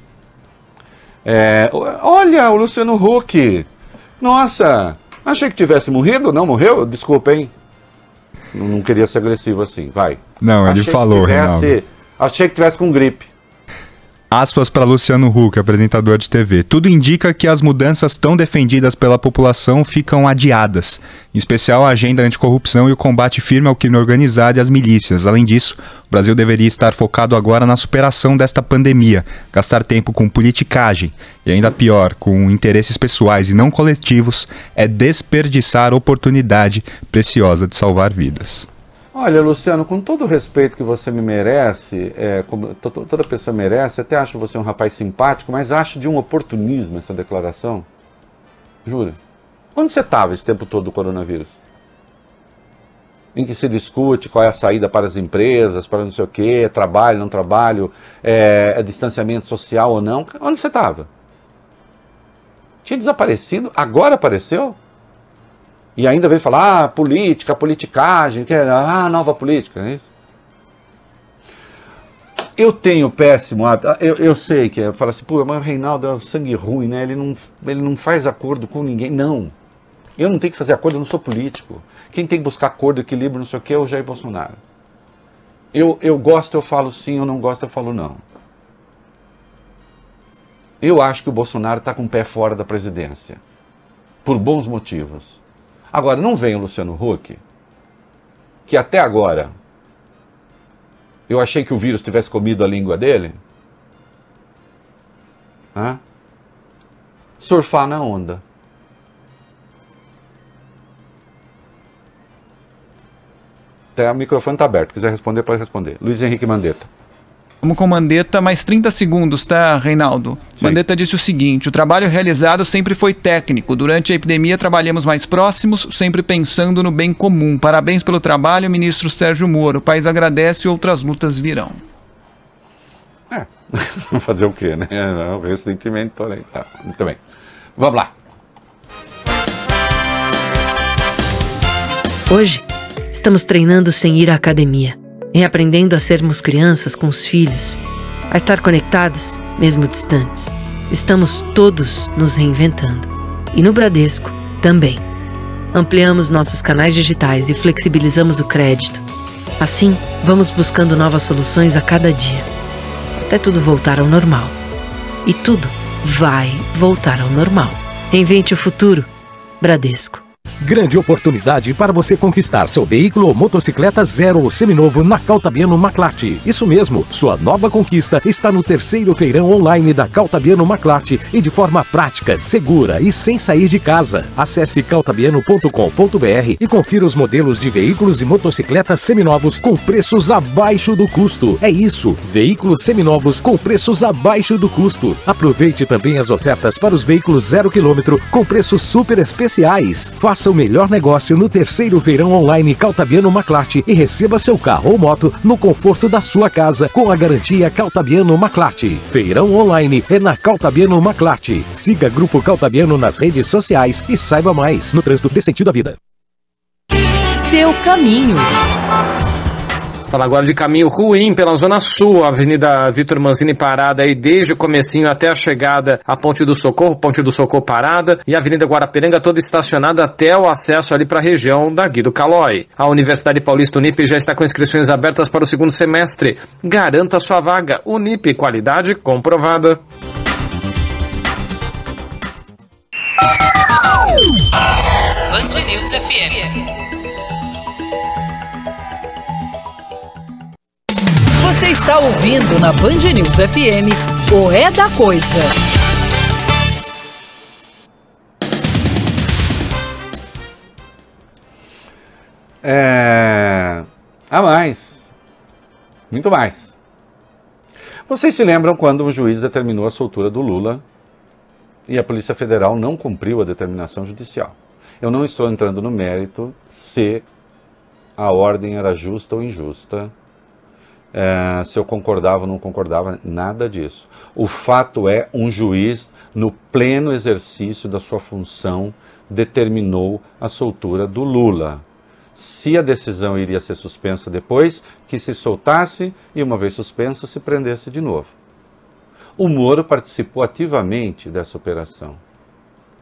É, olha, o Luciano Huck. Nossa, achei que tivesse morrido, não morreu? Desculpa, hein? Não, não queria ser agressivo assim, vai. Não, ele achei falou, que tivesse, Reinaldo. Achei que tivesse com gripe. Aspas para Luciano Huck, apresentador de TV. Tudo indica que as mudanças tão defendidas pela população ficam adiadas, em especial a agenda anticorrupção e o combate firme ao crime organizado e às milícias. Além disso, o Brasil deveria estar focado agora na superação desta pandemia, gastar tempo com politicagem e, ainda pior, com interesses pessoais e não coletivos, é desperdiçar oportunidade preciosa de salvar vidas. Olha, Luciano, com todo o respeito que você me merece, é, como toda pessoa merece, até acho você um rapaz simpático, mas acho de um oportunismo essa declaração. Jura? Onde você estava esse tempo todo do coronavírus? Em que se discute qual é a saída para as empresas, para não sei o quê, trabalho, não trabalho, é, é distanciamento social ou não. Onde você estava? Tinha desaparecido? Agora apareceu? E ainda vem falar, ah, política, politicagem, que é, ah, nova política, é isso? Eu tenho péssimo hábito, eu, eu sei que é, fala assim, pô, mas o Reinaldo é sangue ruim, né? Ele não, ele não faz acordo com ninguém. Não. Eu não tenho que fazer acordo, eu não sou político. Quem tem que buscar acordo, equilíbrio, não sei o que, é o Jair Bolsonaro. Eu, eu gosto, eu falo sim, eu não gosto, eu falo não. Eu acho que o Bolsonaro está com o pé fora da presidência. Por bons motivos. Agora, não vem o Luciano Huck, que até agora eu achei que o vírus tivesse comido a língua dele. Hã? Surfar na onda. Até o microfone está aberto. Quiser responder, pode responder. Luiz Henrique Mandetta. Vamos com Mandetta, mais 30 segundos, tá, Reinaldo? Sim. Mandetta disse o seguinte: o trabalho realizado sempre foi técnico. Durante a epidemia, trabalhamos mais próximos, sempre pensando no bem comum. Parabéns pelo trabalho, ministro Sérgio Moro. O país agradece e outras lutas virão. É, fazer o quê, né? O ressentimento ali. Tá, muito bem. Vamos lá. Hoje, estamos treinando sem ir à academia e aprendendo a sermos crianças com os filhos, a estar conectados, mesmo distantes. Estamos todos nos reinventando. E no Bradesco também. Ampliamos nossos canais digitais e flexibilizamos o crédito. Assim, vamos buscando novas soluções a cada dia, até tudo voltar ao normal. E tudo vai voltar ao normal. Reinvente o futuro. Bradesco. Grande oportunidade para você conquistar seu veículo ou motocicleta zero ou seminovo na Caltabiano Maclarte. Isso mesmo, sua nova conquista está no terceiro feirão online da Caltabiano Maclarte e de forma prática, segura e sem sair de casa. Acesse caltabiano.com.br e confira os modelos de veículos e motocicletas seminovos com preços abaixo do custo. É isso, veículos seminovos com preços abaixo do custo. Aproveite também as ofertas para os veículos zero quilômetro com preços super especiais. Faça o melhor negócio no terceiro feirão online Caltabiano Maclarte e receba seu carro ou moto no conforto da sua casa com a garantia Caltabiano Maclarte. Feirão online é na Caltabiano Maclarte. Siga Grupo Caltabiano nas redes sociais e saiba mais no trânsito de sentido à vida. Seu caminho. Fala agora de caminho ruim pela Zona Sul, Avenida Vitor Manzini parada aí desde o comecinho até a chegada à Ponte do Socorro, Ponte do Socorro parada e a Avenida Guarapiranga toda estacionada até o acesso ali para a região da Guido Calói. A Universidade Paulista Unip já está com inscrições abertas para o segundo semestre. Garanta sua vaga. Unip, qualidade comprovada. Band News FM. Você está ouvindo na Band News FM o É da Coisa. É... Há mais. Muito mais. Vocês se lembram quando o juiz determinou a soltura do Lula e a Polícia Federal não cumpriu a determinação judicial? Eu não estou entrando no mérito se a ordem era justa ou injusta, é, se eu concordava ou não concordava, nada disso. O fato é, um juiz, no pleno exercício da sua função, determinou a soltura do Lula. Se a decisão iria ser suspensa depois, que se soltasse e, uma vez suspensa, se prendesse de novo. O Moro participou ativamente dessa operação.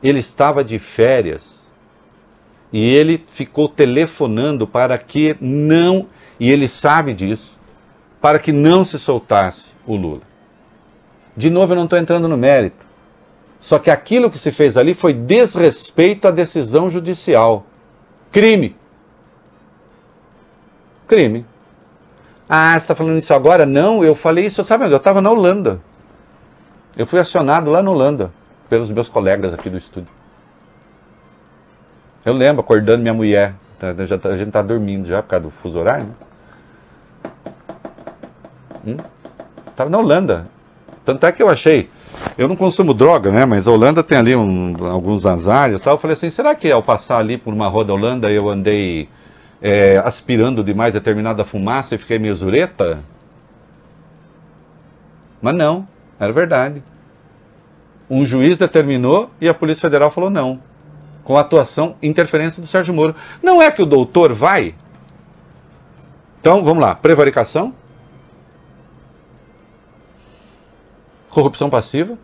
Ele estava de férias e ele ficou telefonando para que não, e ele sabe disso, para que não se soltasse o Lula. De novo, eu não estou entrando no mérito. Só que aquilo que se fez ali foi desrespeito à decisão judicial. Crime. Crime. Ah, você está falando isso agora? Não, eu falei isso, sabe? Eu estava na Holanda. Eu fui acionado lá na Holanda pelos meus colegas aqui do estúdio. Eu lembro, acordando minha mulher. Já, tá, a gente está dormindo já por causa do fuso horário, né? Hum? Tava na Holanda. Tanto é que eu achei. Eu não consumo droga, né? Mas a Holanda tem ali um, alguns azares e tal. Eu falei assim, será que ao passar ali por uma rua da Holanda eu andei é, aspirando demais determinada fumaça e fiquei meio zureta? Mas não, era verdade. Um juiz determinou e a Polícia Federal falou não. Com a atuação, interferência do Sérgio Moro. Não é que o doutor vai? Então, vamos lá. Prevaricação, Corrupção passiva?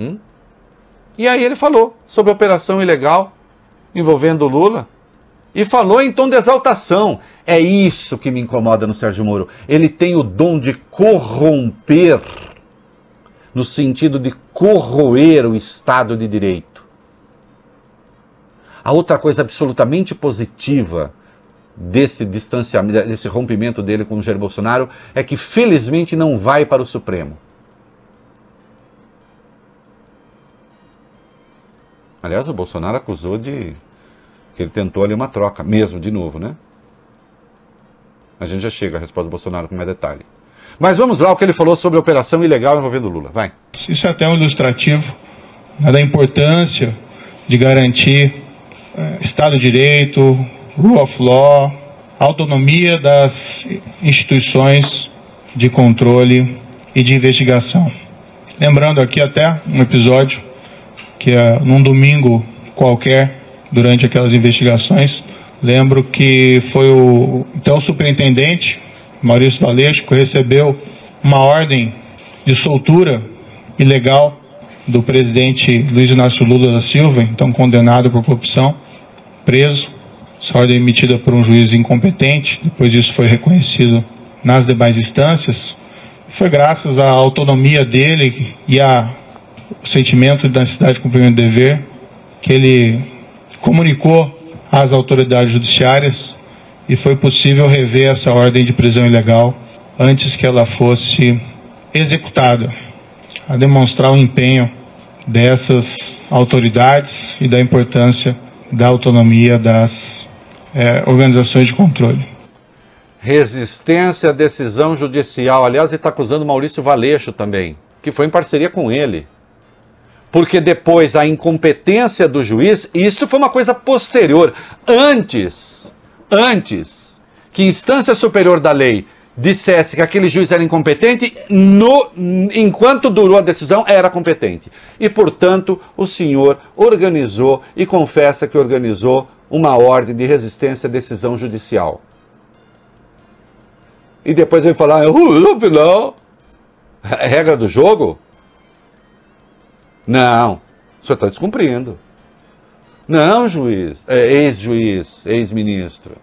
Hum? E aí ele falou sobre a operação ilegal envolvendo Lula E falou em tom de exaltação. É isso que me incomoda no Sérgio Moro. Ele tem o dom de corromper, no sentido de corroer o Estado de Direito. A outra coisa absolutamente positiva desse distanciamento, desse rompimento dele com o Jair Bolsonaro é que felizmente não vai para o Supremo. Aliás, o Bolsonaro acusou de que ele tentou ali uma troca, mesmo, de novo, né? A gente já chega a resposta do Bolsonaro com mais detalhe. Mas vamos lá o que ele falou sobre a operação ilegal envolvendo Lula. Vai. Isso é até um ilustrativo né, da importância de garantir eh, Estado de Direito, rule of law, autonomia das instituições de controle e de investigação. Lembrando aqui até um episódio que é num domingo qualquer, durante aquelas investigações, lembro que foi o então superintendente Maurício Valesco recebeu uma ordem de soltura ilegal do presidente Luiz Inácio Lula da Silva, então condenado por corrupção, preso. Essa ordem emitida por um juiz incompetente, depois disso foi reconhecido nas demais instâncias. Foi graças à autonomia dele e a o sentimento da necessidade de cumprimento de dever, que ele comunicou às autoridades judiciárias e foi possível rever essa ordem de prisão ilegal antes que ela fosse executada, a demonstrar o empenho dessas autoridades e da importância da autonomia das é, organizações de controle. Resistência à decisão judicial. Aliás, ele está acusando Maurício Valeixo também, que foi em parceria com ele porque depois a incompetência do juiz, e isso foi uma coisa posterior, antes, antes que instância superior da lei dissesse que aquele juiz era incompetente, no, enquanto durou a decisão, era competente. E, portanto, o senhor organizou e confessa que organizou uma ordem de resistência à decisão judicial. E depois vem falar, uh, afinal, é regra do jogo? Não, o senhor está descumprindo. Não, juiz, é, ex-juiz, ex-ministro.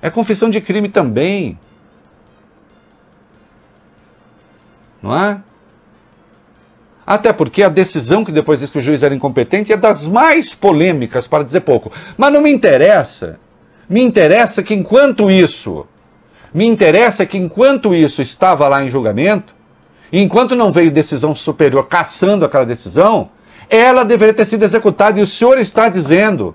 É confissão de crime também. Não é? Até porque a decisão que depois diz que o juiz era incompetente é das mais polêmicas, para dizer pouco. Mas não me interessa. Me interessa que enquanto isso, me interessa que enquanto isso estava lá em julgamento, enquanto não veio decisão superior caçando aquela decisão, ela deveria ter sido executada. E o senhor está dizendo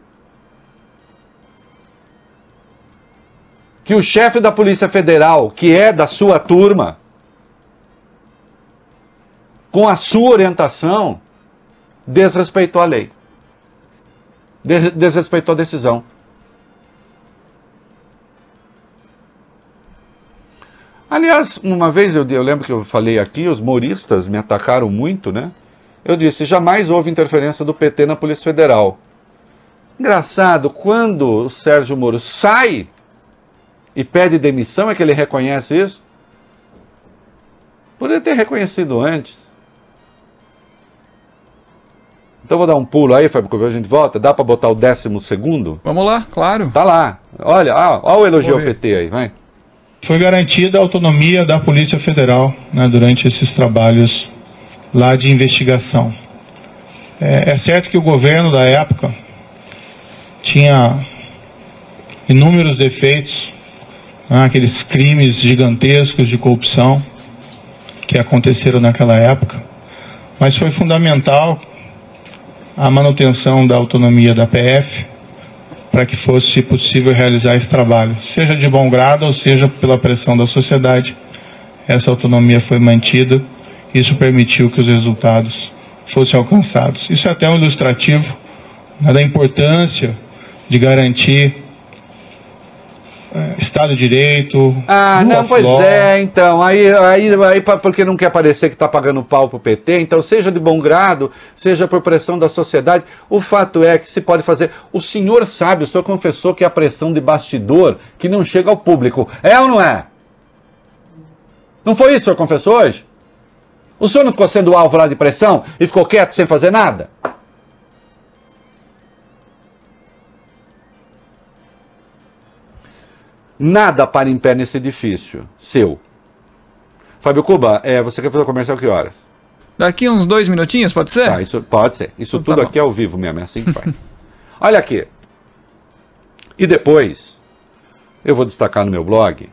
que o chefe da Polícia Federal, que é da sua turma, com a sua orientação, desrespeitou a lei, desrespeitou a decisão. Aliás, uma vez eu, eu lembro que eu falei aqui, os moristas me atacaram muito, né? Eu disse: jamais houve interferência do PT na Polícia Federal. Engraçado, quando o Sérgio Moro sai e pede demissão, é que ele reconhece isso? Poderia ter reconhecido antes. Então vou dar um pulo aí, Fábio, quando a gente volta. Dá para botar o décimo segundo? Vamos lá, claro. Tá lá. Olha, olha o elogio ao PT aí, vai. Foi garantida a autonomia da Polícia Federal né, durante esses trabalhos lá de investigação. É, é certo que o governo da época tinha inúmeros defeitos, né, aqueles crimes gigantescos de corrupção que aconteceram naquela época, mas foi fundamental a manutenção da autonomia da PF para que fosse possível realizar esse trabalho, seja de bom grado ou seja pela pressão da sociedade. Essa autonomia foi mantida, isso permitiu que os resultados fossem alcançados. Isso é até um ilustrativo né, da importância de garantir Estado de Direito. Ah, não, pois law. é, então. Aí, aí, aí porque não quer parecer que está pagando pau pro PT, então seja de bom grado, seja por pressão da sociedade, o fato é que se pode fazer. O senhor sabe, o senhor confessou que é a pressão de bastidor que não chega ao público. É ou não é? Não foi isso que o senhor confessou hoje? O senhor não ficou sendo alvo lá de pressão e ficou quieto sem fazer nada? Nada para em pé nesse edifício. Seu. Fábio Cuba, é, você quer fazer o comercial que horas? Daqui uns dois minutinhos, pode ser? Tá, isso pode ser. Isso Então tá tudo bom. aqui é ao vivo mesmo, é assim que faz. Olha aqui. E depois, eu vou destacar no meu blog.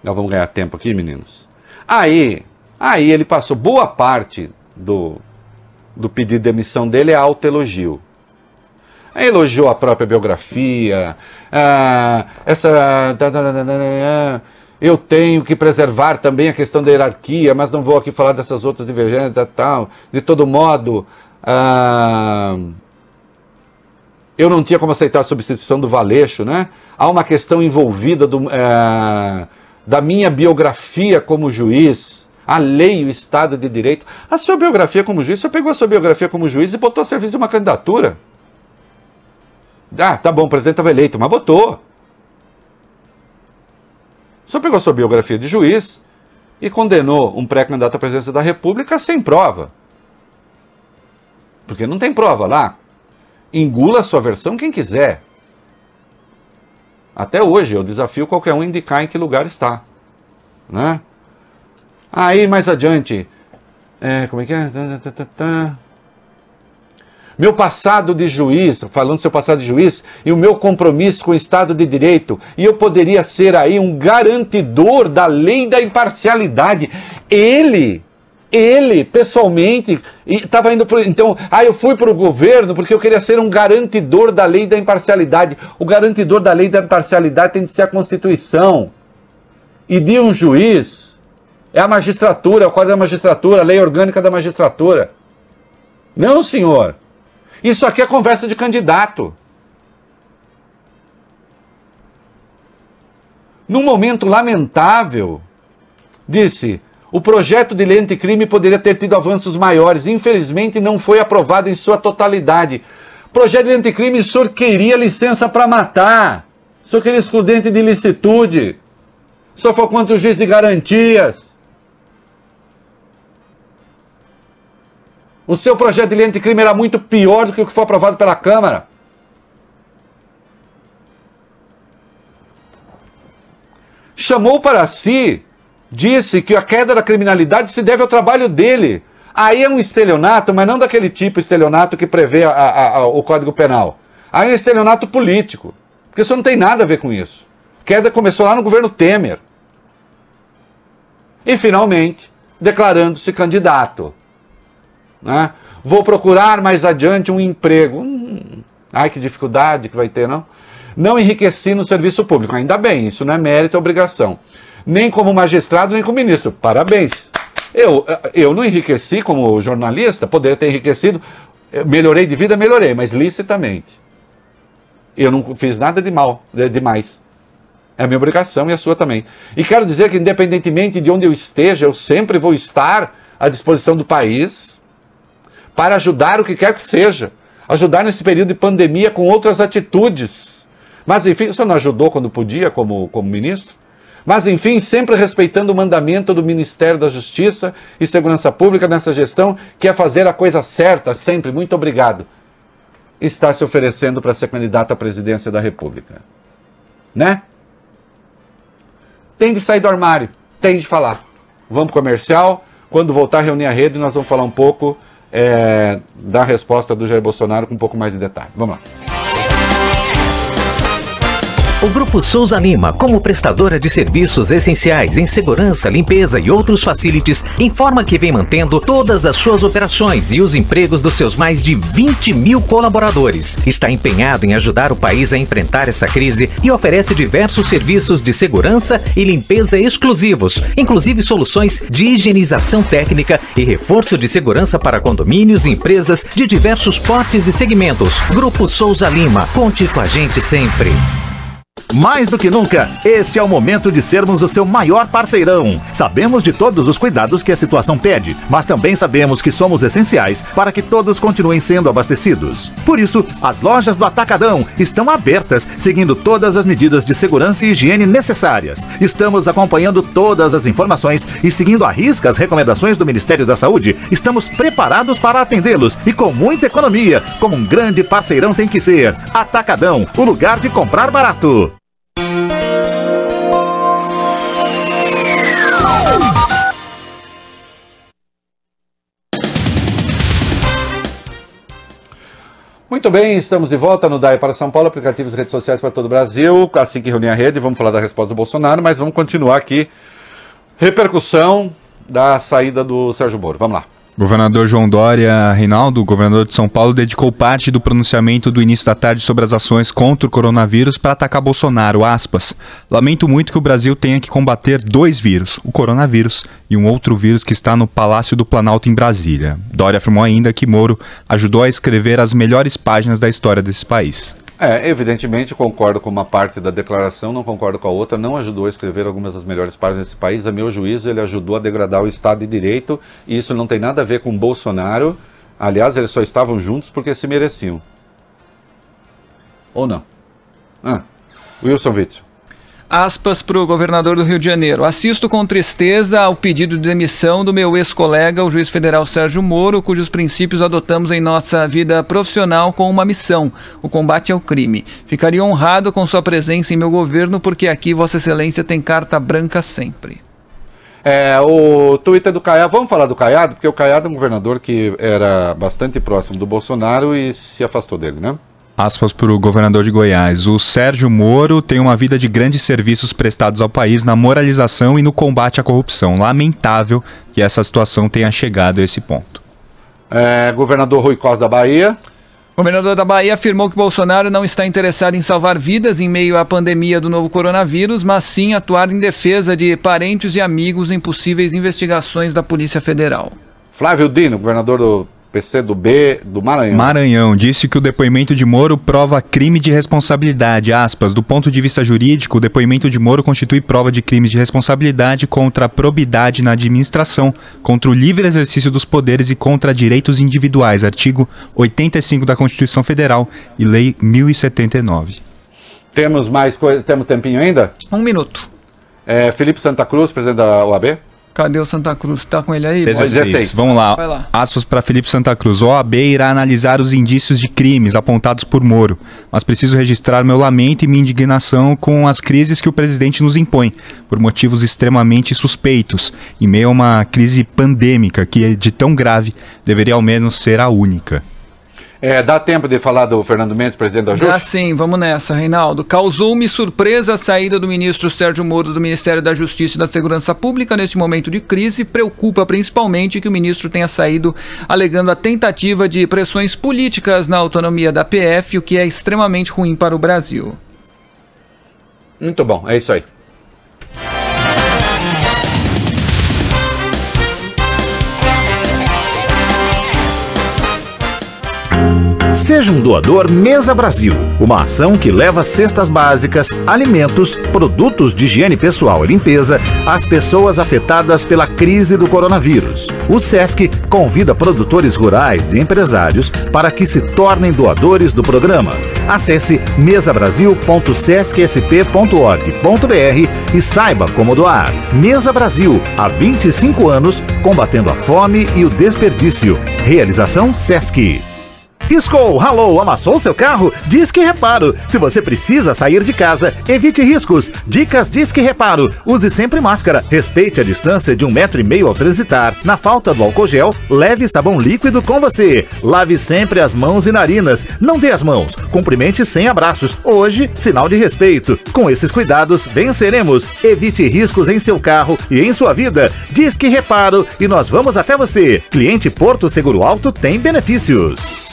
Nós vamos ganhar tempo aqui, meninos. Aí, aí ele passou boa parte do, do pedido de demissão dele é autoelogio. Elogiou a própria biografia, ah, essa. Eu tenho que preservar também a questão da hierarquia, mas não vou aqui falar dessas outras divergências tal. De todo modo, ah, eu não tinha como aceitar a substituição do Valeixo, né? Há uma questão envolvida do, eh, da minha biografia como juiz, a lei o Estado de Direito. A sua biografia como juiz, você pegou a sua biografia como juiz e botou a serviço de uma candidatura. Ah, tá bom, o presidente estava eleito, mas botou. O senhor pegou sua biografia de juiz e condenou um pré-candidato à presidência da República sem prova. Porque não tem prova lá. Engula a sua versão quem quiser. Até hoje, eu desafio qualquer um a indicar em que lugar está. Né? Aí, mais adiante, é, como é que é? Tá, tá, tá. Meu passado de juiz, falando seu passado de juiz, e o meu compromisso com o Estado de Direito, e eu poderia ser aí um garantidor da lei da imparcialidade. Ele, ele, pessoalmente, estava indo pro, então, ah, eu fui para o governo porque eu queria ser um garantidor da lei da imparcialidade. O garantidor da lei da imparcialidade tem de ser a Constituição. E de um juiz é a magistratura, o Código da Magistratura, a lei orgânica da magistratura. Não, senhor. Isso aqui é conversa de candidato. Num momento lamentável, disse: o projeto de lei anticrime poderia ter tido avanços maiores. Infelizmente, não foi aprovado em sua totalidade. Projeto de lei anticrime, o senhor queria licença para matar. O senhor queria excludente de ilicitude. O senhor foi contra o juiz de garantias. O seu projeto de lei anticrime era muito pior do que o que foi aprovado pela Câmara. Chamou para si, disse que a queda da criminalidade se deve ao trabalho dele. Aí é um estelionato, mas não daquele tipo estelionato que prevê a- a- a- o Código Penal. Aí é estelionato político. Porque isso não tem nada a ver com isso. Queda começou lá no governo Temer. E finalmente, declarando-se candidato né? Vou procurar mais adiante um emprego. Hum, ai, que dificuldade que vai ter, não? Não enriqueci no serviço público. Ainda bem, isso não é mérito, é obrigação. Nem como magistrado, nem como ministro. Parabéns. Eu, eu não enriqueci como jornalista, poderia ter enriquecido. Melhorei de vida, melhorei, mas licitamente. Eu não fiz nada de mal, de- demais. É a minha obrigação e a sua também. E quero dizer que, independentemente de onde eu esteja, eu sempre vou estar à disposição do país para ajudar o que quer que seja. Ajudar nesse período de pandemia com outras atitudes. Mas, enfim, o senhor não ajudou quando podia, como, como ministro? Mas, enfim, sempre respeitando o mandamento do Ministério da Justiça e Segurança Pública nessa gestão, que é fazer a coisa certa, sempre. Muito obrigado. Está se oferecendo para ser candidato à presidência da República. Né? Tem de sair do armário, tem de falar. Vamos comercial. Quando voltar a reunir a rede, nós vamos falar um pouco é, da resposta do Jair Bolsonaro com um pouco mais de detalhe. Vamos lá. O Grupo Souza Lima, como prestadora de serviços essenciais em segurança, limpeza e outros facilities, informa que vem mantendo todas as suas operações e os empregos dos seus mais de 20 mil colaboradores. Está empenhado em ajudar o país a enfrentar essa crise e oferece diversos serviços de segurança e limpeza exclusivos, inclusive soluções de higienização técnica e reforço de segurança para condomínios e empresas de diversos portes e segmentos. Grupo Souza Lima, conte com a gente sempre. Mais do que nunca, este é o momento de sermos o seu maior parceirão. Sabemos de todos os cuidados que a situação pede, mas também sabemos que somos essenciais para que todos continuem sendo abastecidos. Por isso, as lojas do Atacadão estão abertas, seguindo todas as medidas de segurança e higiene necessárias. Estamos acompanhando todas as informações e seguindo à risca as recomendações do Ministério da Saúde. Estamos preparados para atendê-los e com muita economia, como um grande parceirão tem que ser. Atacadão, o lugar de comprar barato. Muito bem, estamos de volta no DAI para São Paulo, aplicativos e redes sociais para todo o Brasil. Assim que reunir a rede, vamos falar da resposta do Bolsonaro, mas vamos continuar aqui. Repercussão da saída do Sérgio Moro. Vamos lá. Governador João Dória Reinaldo, governador de São Paulo, dedicou parte do pronunciamento do início da tarde sobre as ações contra o coronavírus para atacar Bolsonaro. Aspas. Lamento muito que o Brasil tenha que combater dois vírus, o coronavírus e um outro vírus que está no Palácio do Planalto em Brasília. Dória afirmou ainda que Moro ajudou a escrever as melhores páginas da história desse país. É, evidentemente concordo com uma parte da declaração, não concordo com a outra. Não ajudou a escrever algumas das melhores páginas desse país. A meu juízo, ele ajudou a degradar o Estado de Direito. E isso não tem nada a ver com Bolsonaro. Aliás, eles só estavam juntos porque se mereciam. Ou não? Ah, Wilson Witzel. Aspas para o governador do Rio de Janeiro. Assisto com tristeza ao pedido de demissão do meu ex-colega, o juiz federal Sérgio Moro, cujos princípios adotamos em nossa vida profissional com uma missão: o combate ao crime. Ficaria honrado com sua presença em meu governo, porque aqui Vossa Excelência tem carta branca sempre. É, o Twitter do Caiado, vamos falar do Caiado, porque o Caiado é um governador que era bastante próximo do Bolsonaro e se afastou dele, né? Aspas para o governador de Goiás. O Sérgio Moro tem uma vida de grandes serviços prestados ao país na moralização e no combate à corrupção. Lamentável que essa situação tenha chegado a esse ponto. É, governador Rui Costa da Bahia. O governador da Bahia afirmou que Bolsonaro não está interessado em salvar vidas em meio à pandemia do novo coronavírus, mas sim atuar em defesa de parentes e amigos em possíveis investigações da Polícia Federal. Flávio Dino, governador do PC do B do Maranhão. Maranhão disse que o depoimento de Moro prova crime de responsabilidade. Aspas, do ponto de vista jurídico, o depoimento de Moro constitui prova de crimes de responsabilidade contra a probidade na administração, contra o livre exercício dos poderes e contra direitos individuais. Artigo 85 da Constituição Federal e Lei 1079. Temos mais coisa? Temos tempinho ainda? Um minuto. É, Felipe Santa Cruz, presidente da OAB. Cadê o Santa Cruz? Tá com ele aí? 16. 16. Vamos lá. lá. Aspas para Felipe Santa Cruz. O OAB irá analisar os indícios de crimes apontados por Moro, mas preciso registrar meu lamento e minha indignação com as crises que o presidente nos impõe, por motivos extremamente suspeitos, em meio a uma crise pandêmica que, de tão grave, deveria ao menos ser a única. É, dá tempo de falar do Fernando Mendes, presidente da Justiça? Dá sim, vamos nessa, Reinaldo. Causou-me surpresa a saída do ministro Sérgio Moro do Ministério da Justiça e da Segurança Pública neste momento de crise. Preocupa principalmente que o ministro tenha saído alegando a tentativa de pressões políticas na autonomia da PF, o que é extremamente ruim para o Brasil. Muito bom, é isso aí. Seja um doador Mesa Brasil, uma ação que leva cestas básicas, alimentos, produtos de higiene pessoal e limpeza às pessoas afetadas pela crise do coronavírus. O SESC convida produtores rurais e empresários para que se tornem doadores do programa. Acesse mesabrasil.sescsp.org.br e saiba como doar. Mesa Brasil, há 25 anos, combatendo a fome e o desperdício. Realização SESC. Piscou, ralou, amassou seu carro? Disque Reparo. Se você precisa sair de casa, evite riscos. Dicas Disque Reparo. Use sempre máscara. Respeite a distância de um metro e meio ao transitar. Na falta do álcool gel, leve sabão líquido com você. Lave sempre as mãos e narinas. Não dê as mãos. Cumprimente sem abraços. Hoje, sinal de respeito. Com esses cuidados, venceremos. Evite riscos em seu carro e em sua vida. Disque Reparo e nós vamos até você. Cliente Porto Seguro Alto tem benefícios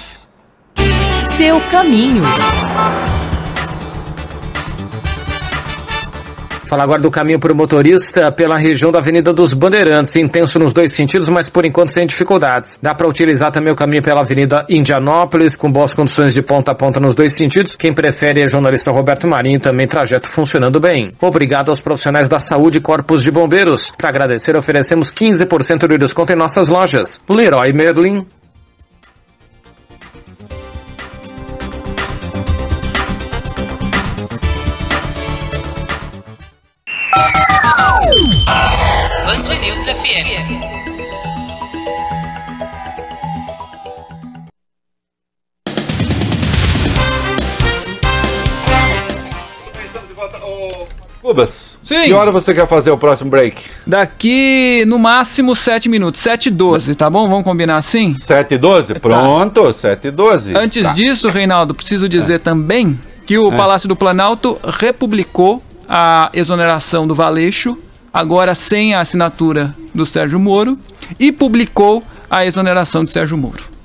seu caminho. Fala agora do caminho para o motorista pela região da Avenida dos Bandeirantes, intenso nos dois sentidos, mas por enquanto sem dificuldades. Dá para utilizar também o caminho pela Avenida Indianópolis, com boas condições de ponta a ponta nos dois sentidos. Quem prefere é jornalista Roberto Marinho, também trajeto funcionando bem. Obrigado aos profissionais da saúde e corpos de bombeiros. Para agradecer, oferecemos 15% de desconto em nossas lojas. Leroy Merlin, News FM. Cubas, Sim. Que hora você quer fazer o próximo break? Daqui, no máximo, 7 minutos. 7 e 12, tá bom? Vamos combinar assim? 7 e 12? Pronto, 7 e 12. Antes Tá. disso, Reinaldo, preciso dizer também que o É. Palácio do Planalto republicou a exoneração do Valeixo, agora sem a assinatura do Sérgio Moro, e publicou a exoneração de Sérgio Moro.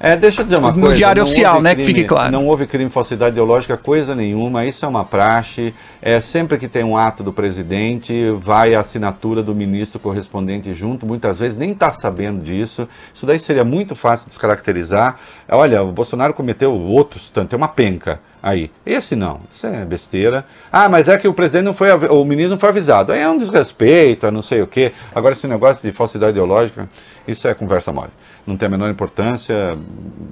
É, deixa eu dizer uma No coisa. Diário não Oficial, né, que fique claro. Não houve crime, falsidade ideológica, coisa nenhuma. Isso é uma praxe. É sempre que tem um ato do presidente, vai a assinatura do ministro correspondente junto. Muitas vezes nem está sabendo disso. Isso daí seria muito fácil de descaracterizar. Olha, o Bolsonaro cometeu outros tanto, é uma penca aí. Esse não, isso é besteira. Ah, mas é que o presidente não foi, o ministro não foi avisado. Aí é um desrespeito, é não sei o quê. Agora esse negócio de falsidade ideológica, isso é conversa mole. Não tem a menor importância.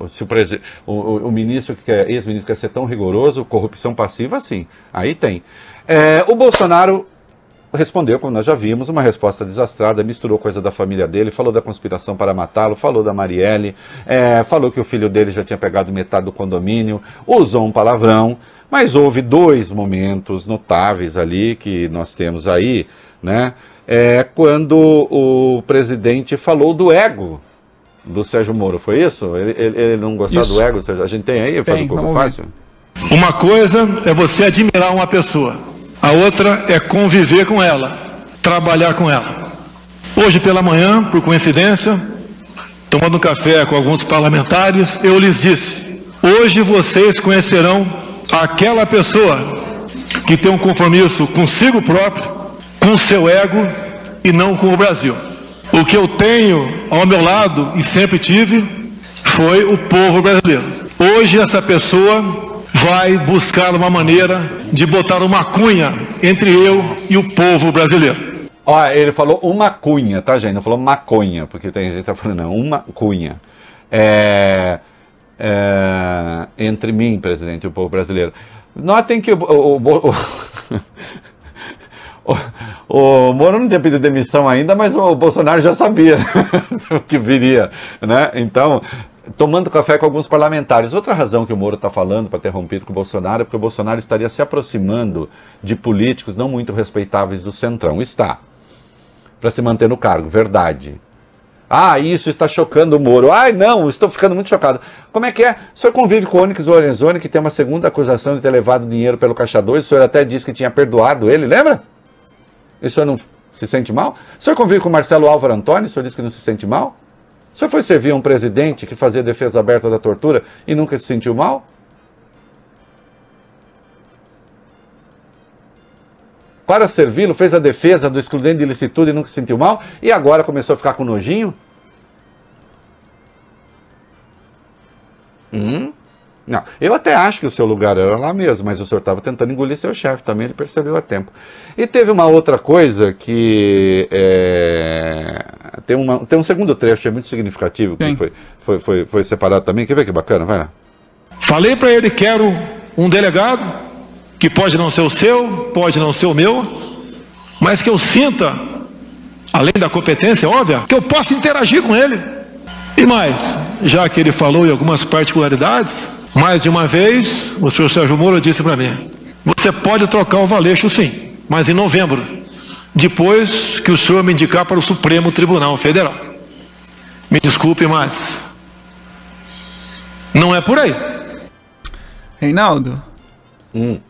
Se o, presi- o, o- o ministro que ex-ministro quer ser tão rigoroso, corrupção passiva, sim. Aí tem. É, o Bolsonaro respondeu, como nós já vimos, uma resposta desastrada, misturou coisa da família dele, falou da conspiração para matá-lo, falou da Marielle, é, falou que o filho dele já tinha pegado metade do condomínio, usou um palavrão, mas houve dois momentos notáveis ali que nós temos aí, né? É, quando o presidente falou do ego do Sérgio Moro, foi isso? Ele, ele- ele não gostava Isso. do ego? Sérgio? A gente tem aí, faz um pouco fácil. Uma coisa é você admirar uma pessoa, a outra é conviver com ela, trabalhar com ela. Hoje pela manhã, por coincidência, tomando um café com alguns parlamentares, eu lhes disse: hoje vocês conhecerão aquela pessoa que tem um compromisso consigo próprio, com seu ego e não com o Brasil. O que eu tenho ao meu lado e sempre tive foi o povo brasileiro. Hoje essa pessoa vai buscar uma maneira de botar uma cunha entre eu e o povo brasileiro. Ó, ele falou uma cunha, tá, gente? Não falou maconha, porque tem gente que tá falando, não, uma cunha. É, é, entre mim, presidente, e o povo brasileiro. Notem que o, o, o, o, o Moro não tinha pedido demissão ainda, mas o Bolsonaro já sabia o que viria, né? Então, tomando café com alguns parlamentares. Outra razão que o Moro está falando para ter rompido com o Bolsonaro é porque o Bolsonaro estaria se aproximando de políticos não muito respeitáveis do Centrão. Está. Para se manter no cargo, verdade. Ah, isso está chocando o Moro. Ai, não, estou ficando muito chocado. Como é que é? O senhor convive com o Onyx Lorenzoni, que tem uma segunda acusação de ter levado dinheiro pelo Caixa 2. O senhor até disse que tinha perdoado ele, lembra? E o senhor não se sente mal? O senhor convive com o Marcelo Álvaro Antônio, o senhor disse que não se sente mal? O senhor foi servir um presidente que fazia defesa aberta da tortura e nunca se sentiu mal? Para servi-lo, fez a defesa do excludente de ilicitude e nunca se sentiu mal? E agora começou a ficar com nojinho? Hum? Não, eu até acho que o seu lugar era lá mesmo, mas o senhor estava tentando engolir seu chefe também, ele percebeu a tempo. E teve uma outra coisa que é, tem, uma, tem um segundo trecho, é muito significativo, que foi, foi, foi, foi separado também. Quer ver que bacana? Vai lá. Falei para ele: quero um delegado, que pode não ser o seu, pode não ser o meu, mas que eu sinta, além da competência óbvia, que eu possa interagir com ele. E mais, já que ele falou em algumas particularidades, mais de uma vez o senhor Sérgio Moro disse para mim: você pode trocar o Valeixo sim, mas em novembro, depois que o senhor me indicar para o Supremo Tribunal Federal. Me desculpe, mas não é por aí. Reinaldo,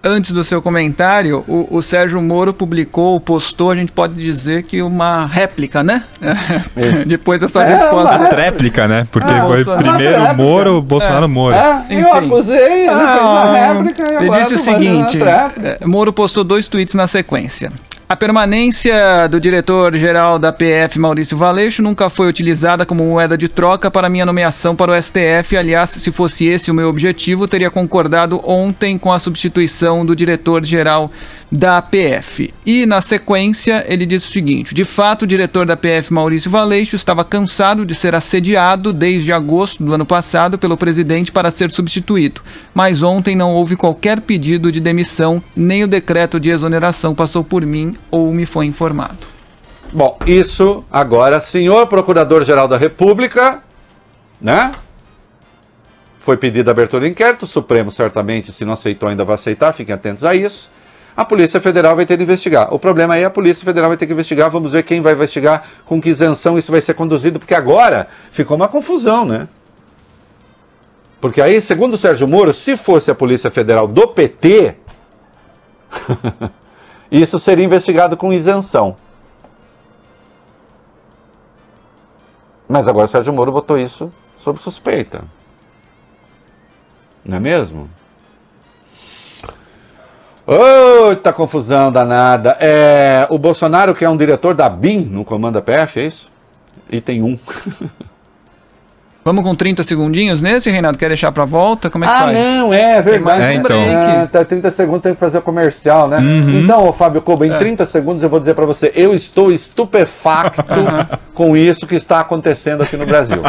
antes do seu comentário, o, o Sérgio Moro publicou, postou, a gente pode dizer que uma réplica, né? Depois da sua É, resposta. uma réplica, né? Porque Ah, foi Bolsonaro. primeiro Moro, Bolsonaro, Moro. Enfim. acusei, ele fez uma réplica e Ele agora disse o seguinte: réplica. eh, Moro postou dois tweets na sequência. A permanência do diretor-geral da PF, Maurício Valeixo, nunca foi utilizada como moeda de troca para minha nomeação para o STF. Aliás, se fosse esse o meu objetivo, teria concordado ontem com a substituição do diretor-geral da PF. E, na sequência, ele disse o seguinte: de fato, o diretor da PF, Maurício Valeixo, estava cansado de ser assediado desde agosto do ano passado pelo presidente para ser substituído. Mas ontem não houve qualquer pedido de demissão, nem o decreto de exoneração passou por mim ou me foi informado. Bom, isso agora, senhor Procurador-Geral da República, né? Foi pedida abertura do inquérito, o Supremo certamente, se não aceitou, ainda vai aceitar, fiquem atentos a isso. A Polícia Federal vai ter que investigar. O problema aí é a Polícia Federal vai ter que investigar, vamos ver quem vai investigar, com que isenção isso vai ser conduzido, porque agora ficou uma confusão, né? Porque aí, segundo o Sérgio Moro, se fosse a Polícia Federal do PT, isso seria investigado com isenção. Mas agora o Sérgio Moro botou isso sob suspeita. Não é mesmo? Eita confusão danada. É, o Bolsonaro, que é um diretor da BIM no comando da PF, é isso? Item 1. Vamos com 30 segundinhos nesse, Reinaldo? Quer deixar pra volta? Como é que ah, faz? não, é verdade. É, então. Ah, tá, 30 segundos tem que fazer o comercial, né? Uhum. Então, ô, Fábio Koba, em É. 30 segundos eu vou dizer pra você, eu estou estupefacto com isso que está acontecendo aqui no Brasil.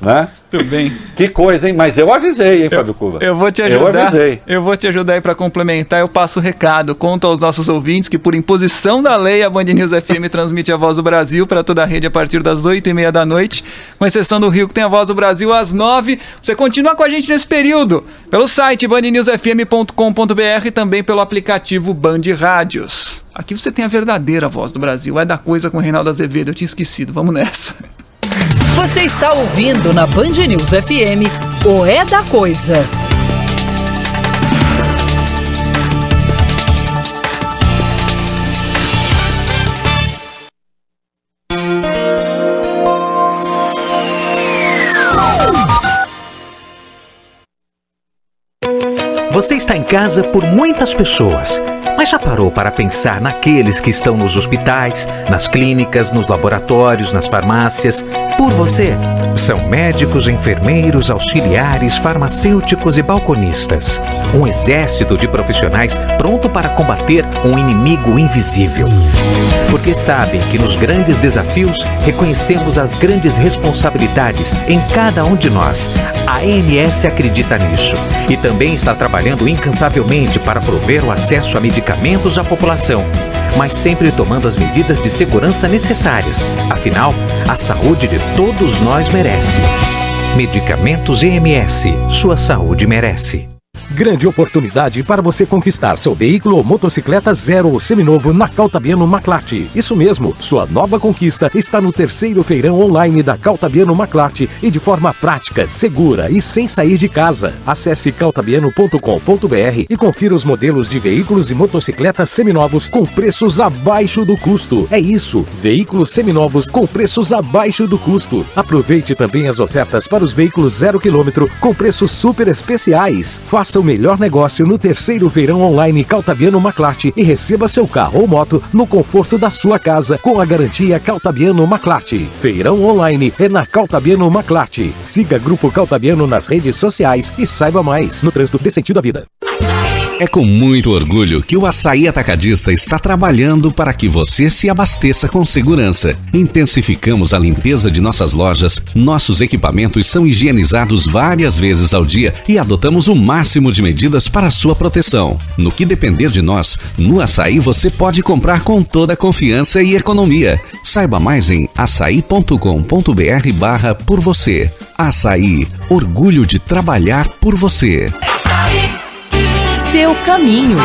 né? Tudo bem. Que coisa, hein? Mas eu avisei, hein, Fábio Cuba? Eu vou te Eu ajudar. avisei. Eu vou te ajudar aí pra complementar. Eu passo o recado. Conto aos nossos ouvintes que, por imposição da lei, a Band News FM transmite a Voz do Brasil para toda a rede a partir das 8 e meia da noite, com exceção do Rio, que tem a Voz do Brasil às 9. Você continua com a gente nesse período pelo site bandnewsfm.com.br e também pelo aplicativo Band Rádios. Aqui você tem a verdadeira Voz do Brasil. É da coisa com o Reinaldo Azevedo. Eu tinha esquecido. Vamos nessa. Você está ouvindo na Band News FM o É da Coisa. Você está em casa por muitas pessoas, mas já parou para pensar naqueles que estão nos hospitais, nas clínicas, nos laboratórios, nas farmácias? Por você. São médicos, enfermeiros, auxiliares, farmacêuticos e balconistas. Um exército de profissionais pronto para combater um inimigo invisível. Porque sabem que nos grandes desafios reconhecemos as grandes responsabilidades em cada um de nós. A ANS acredita nisso e também está trabalhando incansavelmente para prover o acesso a medicamentos à população, mas sempre tomando as medidas de segurança necessárias. Afinal, a saúde de todos nós merece. Medicamentos EMS. Sua saúde merece. Grande oportunidade para você conquistar seu veículo ou motocicleta zero ou seminovo na Caltabiano Maclarte. Isso mesmo, sua nova conquista está no terceiro feirão online da Caltabiano Maclarte e de forma prática, segura e sem sair de casa. Acesse caltabiano.com.br e confira os modelos de veículos e motocicletas seminovos com preços abaixo do custo. É isso, veículos seminovos com preços abaixo do custo. Aproveite também as ofertas para os veículos zero quilômetro com preços super especiais. Faça o melhor negócio no terceiro feirão online Caltabiano Maclarte e receba seu carro ou moto no conforto da sua casa com a garantia Caltabiano Maclarte. Feirão online é na Caltabiano Maclarte. Siga Grupo Caltabiano nas redes sociais e saiba mais no trânsito de sentido à vida. É com muito orgulho que o Açaí Atacadista está trabalhando para que você se abasteça com segurança. Intensificamos a limpeza de nossas lojas, nossos equipamentos são higienizados várias vezes ao dia e adotamos o máximo de medidas para sua proteção. No que depender de nós, no Açaí você pode comprar com toda confiança e economia. Saiba mais em açaí.com.br barra por você. Açaí, orgulho de trabalhar por você. Seu caminho.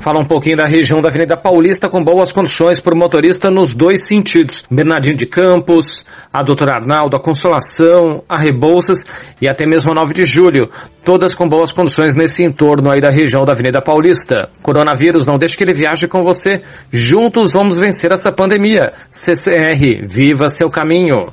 Fala um pouquinho da região da Avenida Paulista com boas condições por motorista nos dois sentidos. Bernardino de Campos, a Doutora Arnaldo, a Consolação, a Rebouças e até mesmo a 9 de Julho. Todas com boas condições nesse entorno aí da região da Avenida Paulista. Coronavírus, não deixe que ele viaje com você. Juntos vamos vencer essa pandemia. CCR, viva seu caminho.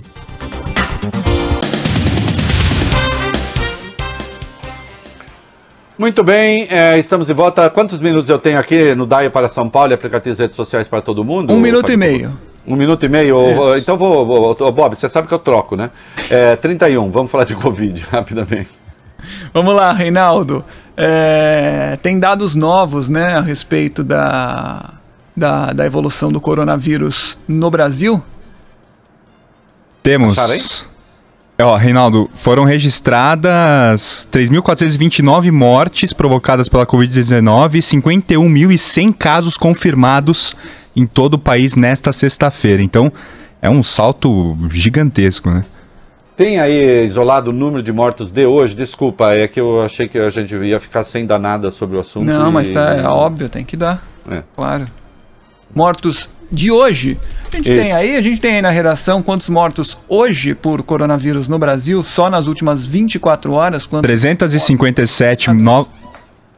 Muito bem, é, estamos de volta. Quantos minutos eu tenho aqui no DAIA para São Paulo e de redes sociais para todo mundo? Um minuto e meio. Um minuto e meio? Ô, Então vou, vou, vou- Bob, você sabe que eu troco, né? É, 31, vamos falar de Covid rapidamente. Vamos lá, Reinaldo. É, tem dados novos, né, a respeito da, da, da evolução do coronavírus no Brasil? Temos. Acharam Ó, Reinaldo, foram registradas 3.429 mortes provocadas pela Covid-19 e 51.100 casos confirmados em todo o país nesta sexta-feira. Então, é um salto gigantesco, né? Tem aí isolado o número de mortos de hoje? Desculpa, é que eu achei que a gente ia ficar sem dar nada sobre o assunto. Não, e- mas tá, é óbvio, tem que dar. É. Claro. Mortos de hoje. A gente Isso. tem aí, a gente tem aí na redação quantos mortos hoje por coronavírus no Brasil, só nas últimas 24 horas, quanto 357, no...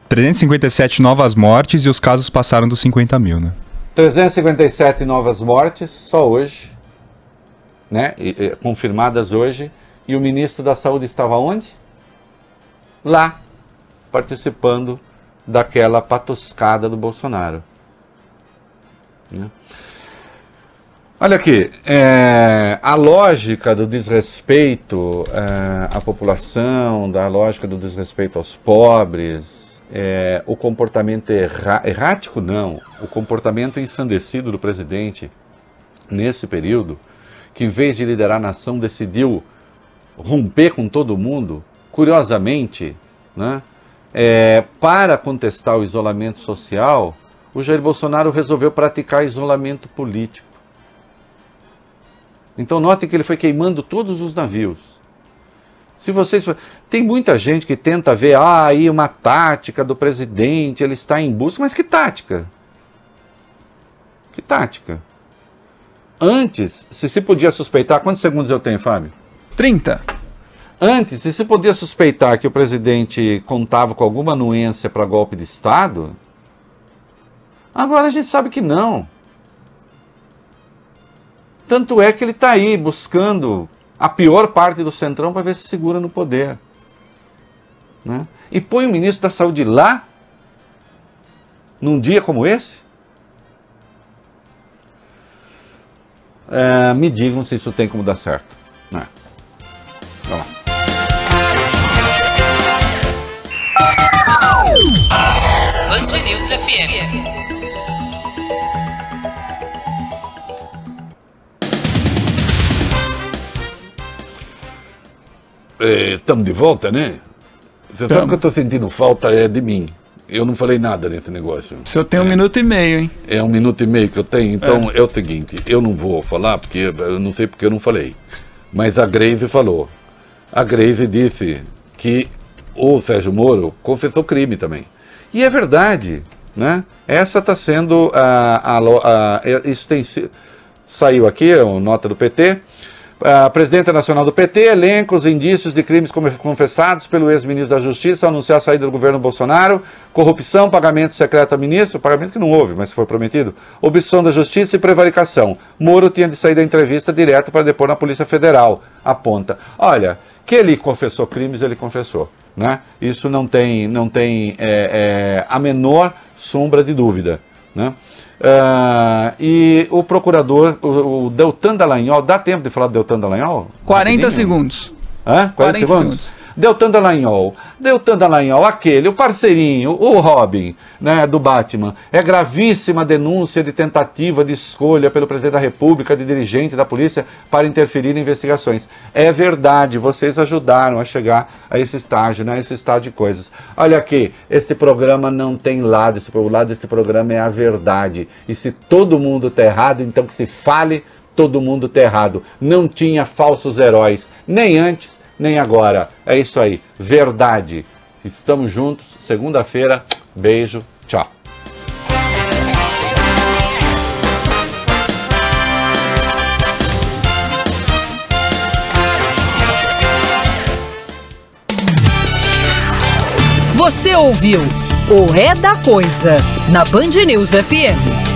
357 novas mortes e os casos passaram dos 50 mil, né? 357 novas mortes só hoje, né? E- e- confirmadas hoje. E o ministro da Saúde estava onde? Lá, participando daquela patuscada do Bolsonaro. né? Olha aqui, é, a lógica do desrespeito é, à população, da lógica do desrespeito aos pobres, é, o comportamento erra- errático, não, o comportamento ensandecido do presidente nesse período, que em vez de liderar a nação decidiu romper com todo mundo, curiosamente, né, é, para contestar o isolamento social, o Jair Bolsonaro resolveu praticar isolamento político. Então notem que ele foi queimando todos os navios. Se vocês tem muita gente que tenta ver ah, aí uma tática do presidente, ele está em busca, mas que tática? Que tática? Antes, se se podia suspeitar, quantos segundos eu tenho, Fábio? 30. Antes, se se podia suspeitar que o presidente contava com alguma anuência para golpe de Estado, agora a gente sabe que não. Tanto é que ele está aí buscando a pior parte do Centrão para ver se segura no poder. Né? E põe o ministro da Saúde lá, num dia como esse. É, me digam se isso tem como dar certo. Né? Vamos lá. Band News FM. Estamos de volta, né? Você sabe Tamo. que eu estou sentindo falta é de mim. Eu não falei nada nesse negócio. O senhor tem um minuto e meio, hein? É um minuto e meio que eu tenho, então é, o seguinte, eu não vou falar, porque eu não sei porque eu não falei. Mas a Grace falou. A Grace disse que o Sérgio Moro confessou crime também. E é verdade, né? Essa está sendo a, a, lo- a- é- isso tem saiu aqui, é uma nota do PT. A presidenta nacional do PT elenca os indícios de crimes confessados pelo ex-ministro da Justiça anunciar a saída do governo Bolsonaro, corrupção, pagamento secreto a ministro, pagamento que não houve, mas foi prometido, obstrução da justiça e prevaricação. Moro tinha de sair da entrevista direto para depor na Polícia Federal, aponta. Olha, que ele confessou crimes, ele confessou. Né? Isso não tem, não tem é, é, a menor sombra de dúvida. Né? Ah, e o procurador, o, o Deltan Dallagnol, dá tempo de falar do Deltan Dallagnol? 40 Rapidinho? segundos. Hã? 40, 40 segundos? segundos. Deltan Dallagnol. Deltan Dallagnol, aquele, o parceirinho, o Robin, né, do Batman. É gravíssima denúncia de tentativa de escolha pelo presidente da República de dirigente da polícia para interferir em investigações. É verdade, vocês ajudaram a chegar a esse estágio, né, esse estado de coisas. Olha aqui, esse programa não tem lado, esse, o lado desse programa é a verdade. E se todo mundo tá errado, então que se fale todo mundo tá errado. Não tinha falsos heróis, nem antes, nem agora. É isso aí, verdade. Estamos juntos, segunda-feira. Beijo, tchau. Você ouviu o É da Coisa na Band News FM.